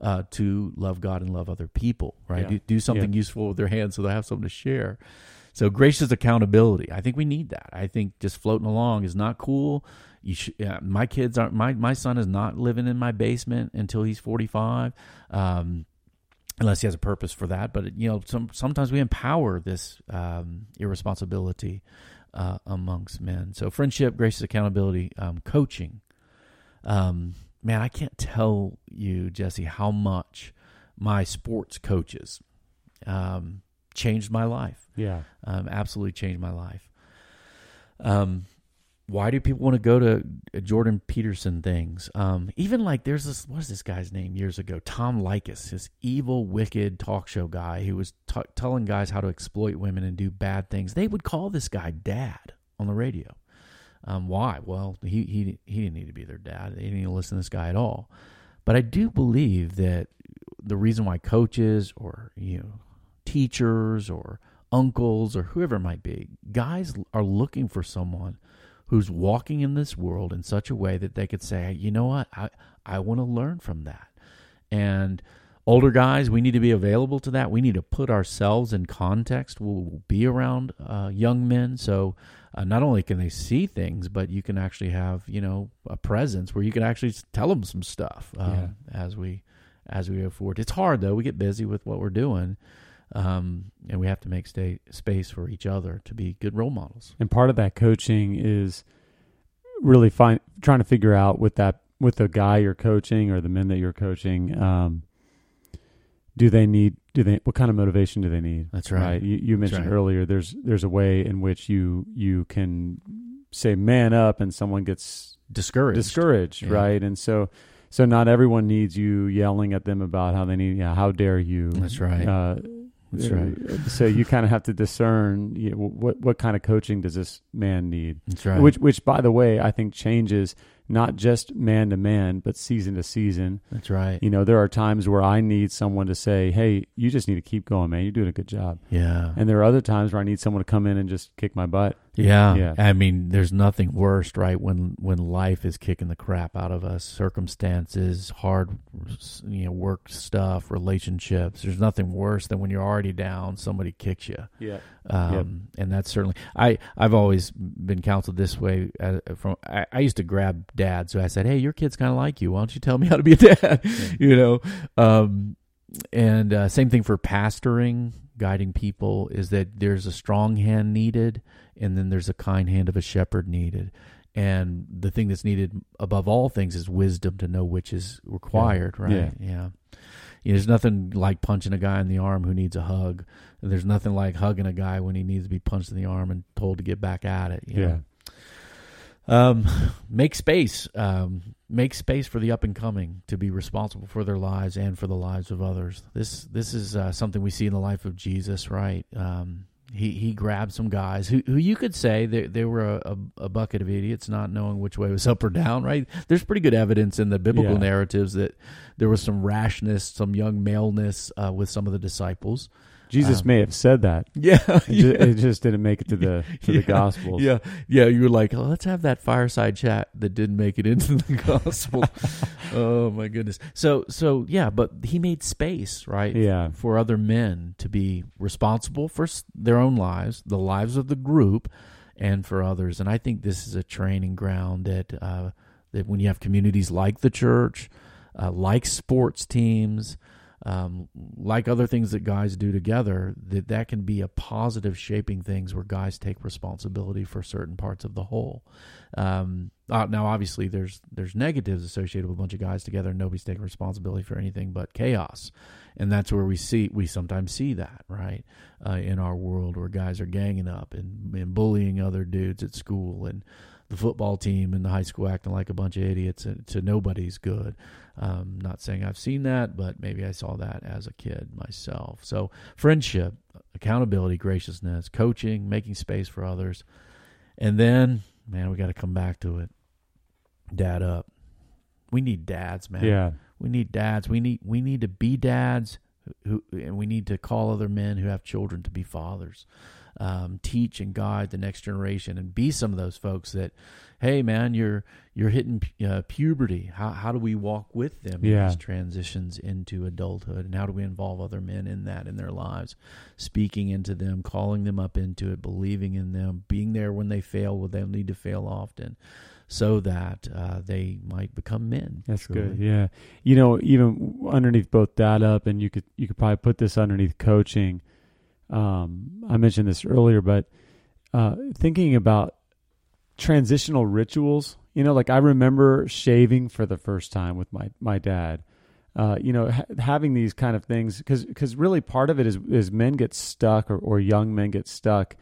uh, to love God and love other people, right? Yeah. Do, do something useful with their hands so they have something to share. So gracious accountability. I think we need that. I think just floating along is not cool. You should, yeah, my kids aren't. My my son is not living in my basement until he's forty five. Um, unless he has a purpose for that. But you know, some, sometimes we empower this um, irresponsibility uh, amongst men. So friendship, gracious accountability, um, coaching. Um, man, I can't tell you, Jesse, how much my sports coaches um, changed my life. Yeah. Um, absolutely changed my life. Um, why do people want to go to Jordan Peterson things? Um, even like there's this what is this guy's name years ago? Tom Leykis, this evil, wicked talk show guy who was t- telling guys how to exploit women and do bad things. They would call this guy dad on the radio. Um, why? Well, he he he didn't need to be their dad. They didn't need to listen to this guy at all. But I do believe that the reason why coaches or you know teachers or uncles or whoever it might be, guys are looking for someone who's walking in this world in such a way that they could say, you know what, I I want to learn from that. And older guys, we need to be available to that. We need to put ourselves in context. We'll be around uh, young men, so uh, not only can they see things, but you can actually have you know a presence where you can actually tell them some stuff um, as we as we go forward. It's hard though. We get busy with what we're doing, um, and we have to make stay, space for each other to be good role models. And part of that coaching is really find trying to figure out with that with the guy you're coaching or the men that you're coaching, um, do they need do they what kind of motivation do they need? That's right. You, you mentioned right. earlier there's there's a way in which you you can say man up and someone gets Discouraged. discouraged, Yeah. right? And so so not everyone needs you yelling at them about how they need yeah, how dare you. That's right. Uh, That's uh, right. So you kind of have to discern you know, what what kind of coaching does this man need, That's right. which which by the way I think changes not just man to man but season to season. That's right. You know there are times where I need someone to say, "Hey, you just need to keep going, man. You're doing a good job," Yeah. and there are other times where I need someone to come in and just kick my butt. Yeah. Yeah. I mean, there's nothing worse, right? When when life is kicking the crap out of us, circumstances, hard, you know, work stuff, relationships. There's nothing worse than when you're already down, somebody kicks you. Yeah, Um, and that's certainly I. I've always been counseled this way. Uh, from I, I used to grab dads, so I said, "Hey, your kid's kind of like you. Why don't you tell me how to be a dad?" you know. Um, and uh, same thing for pastoring, guiding people is that there's a strong hand needed, and then there's a kind hand of a shepherd needed. And the thing that's needed above all things is wisdom to know which is required, right? Yeah. yeah. You know, there's nothing like punching a guy in the arm who needs a hug. There's nothing like hugging a guy when he needs to be punched in the arm and told to get back at it. you yeah. know? Um, make space. Um, make space for the up and coming to be responsible for their lives and for the lives of others. This this is uh, something we see in the life of Jesus, right? Um, he he grabbed some guys who who you could say they they were a, a, a bucket of idiots, not knowing which way was up or down. Right? There's pretty good evidence in the biblical Yeah. narratives that there was some rashness, some young maleness uh, with some of the disciples. Jesus Um, may have said that. Yeah, It, ju- it just didn't make it to the to Yeah. the Gospels. Yeah, yeah. You were like, oh, let's have that fireside chat that didn't make it into the gospel. oh my goodness. So, so yeah, but he made space, right? Yeah. For other men to be responsible for their own lives, the lives of the group, and for others. And I think this is a training ground that uh, that when you have communities like the church, uh, like sports teams, um, like other things that guys do together, that that can be a positive shaping things where guys take responsibility for certain parts of the whole. Um, uh, now, obviously, there's there's negatives associated with a bunch of guys together. and Nobody's taking responsibility for anything but chaos, and that's where we see we sometimes see that right uh, in our world where guys are ganging up and, and bullying other dudes at school and the football team and the high school acting like a bunch of idiots to, to nobody's good. Um, not saying I've seen that, but maybe I saw that as a kid myself. So, friendship, accountability, graciousness, coaching, making space for others. And then, man, we got to come back to it. Dad up. We need dads, man. Yeah. We need dads. We need we need to be dads who and we need to call other men who have children to be fathers um, teach and guide the next generation and be some of those folks that hey man you're you're hitting uh, puberty how, how do we walk with them yeah. in these transitions into adulthood and how do we involve other men in that in their lives speaking into them calling them up into it believing in them being there when they fail when they need to fail often so that uh, they might become men. That's truly. good. Yeah, you know, even underneath both that up, and you could you could probably put this underneath coaching. Um, I mentioned this earlier, but uh, thinking about transitional rituals, you know, like I remember shaving for the first time with my my dad. Uh, you know, ha- having these kind of things because because really part of it is is men get stuck or, or young men get stuck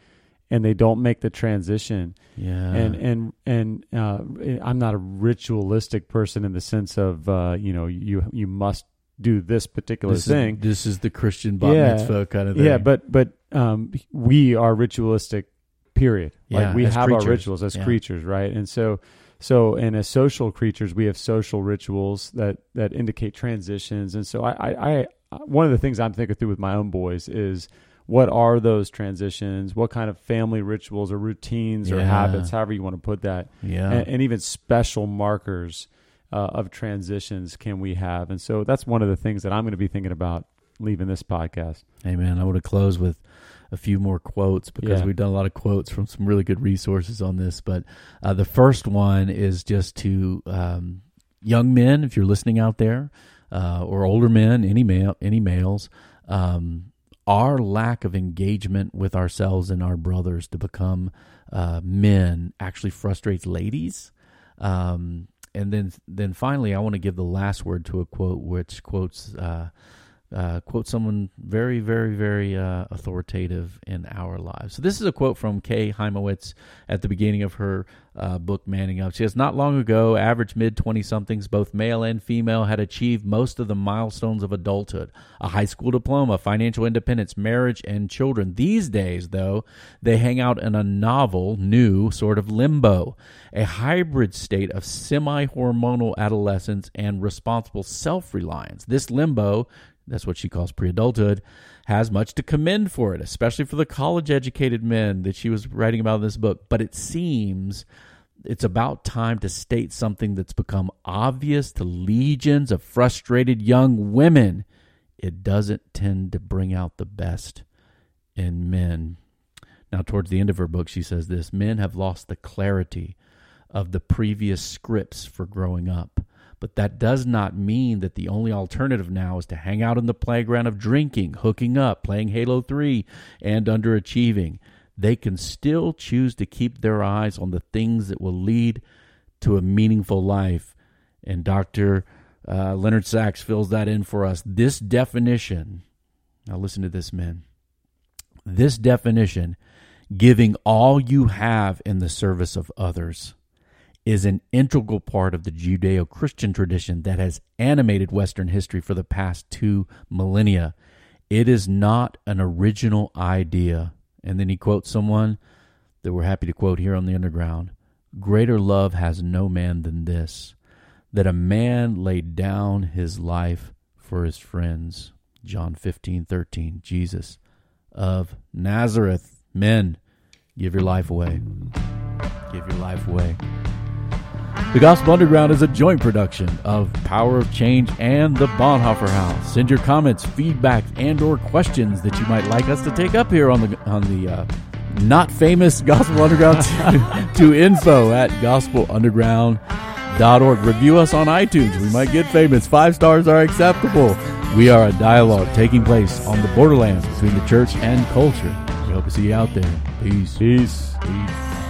and they don't make the transition. Yeah. And and and uh, I'm not a ritualistic person in the sense of uh, you know you you must do this particular this thing. Is, this is the Christian bat yeah. mitzvah kind of thing. Yeah, but but um, we are ritualistic. Period. Yeah, like we have creatures. our rituals as yeah. creatures, right? And so so and as social creatures, we have social rituals that that indicate transitions. And so I I, I one of the things I'm thinking through with my own boys is what are those transitions? What kind of family rituals or routines or habits, however you want to put that, Yeah. and, and even special markers uh, of transitions can we have? And so that's one of the things that I'm going to be thinking about leaving this podcast. Hey man, I want to close with a few more quotes because Yeah. we've done a lot of quotes from some really good resources on this. But uh, the first one is just to um, young men, if you're listening out there, uh, or older men, any male, any males. Um, our lack of engagement with ourselves and our brothers to become uh, men actually frustrates ladies. Um, and then, then finally, I want to give the last word to a quote, which quotes uh, uh, quote someone very, very, very uh, authoritative in our lives. So this is a quote from Kay Hymowitz at the beginning of her uh, book, Manning Up. She says, "Not long ago, average mid twenty somethings, both male and female, had achieved most of the milestones of adulthood: a high school diploma, financial independence, marriage, and children. These days, though, they hang out in a novel, new sort of limbo." A hybrid state of semi hormonal adolescence and responsible self reliance. This limbo that's what she calls pre adulthood, has much to commend for it, especially for the college educated men that she was writing about in this book. But it seems it's about time to state something that's become obvious to legions of frustrated young women. It doesn't tend to bring out the best in men. Now, towards the end of her book, she says this Men have lost the clarity of the previous scripts for growing up. But that does not mean that the only alternative now is to hang out in the playground of drinking, hooking up, playing Halo 3, and underachieving. They can still choose to keep their eyes on the things that will lead to a meaningful life. And Dr. Uh, Leonard Sax fills that in for us. This definition, now listen to this, men. This definition, giving all you have in the service of others is an integral part of the Judeo Christian tradition that has animated Western history for the past two millennia. It is not an original idea. And then he quotes someone that we're happy to quote here on the underground Greater love has no man than this, that a man laid down his life for his friends. John fifteen thirteen. Jesus of Nazareth. Men, give your life away. Give your life away. The Gospel Underground is a joint production of Power of Change and the Bonhoeffer House. Send your comments, feedback, and/or questions that you might like us to take up here on the on the uh, not famous Gospel Underground to, to info at gospelunderground.org. Review us on iTunes. We might get famous. Five stars are acceptable. We are a dialogue taking place on the borderlands between the church and culture. We hope to see you out there. Peace. Peace. Peace.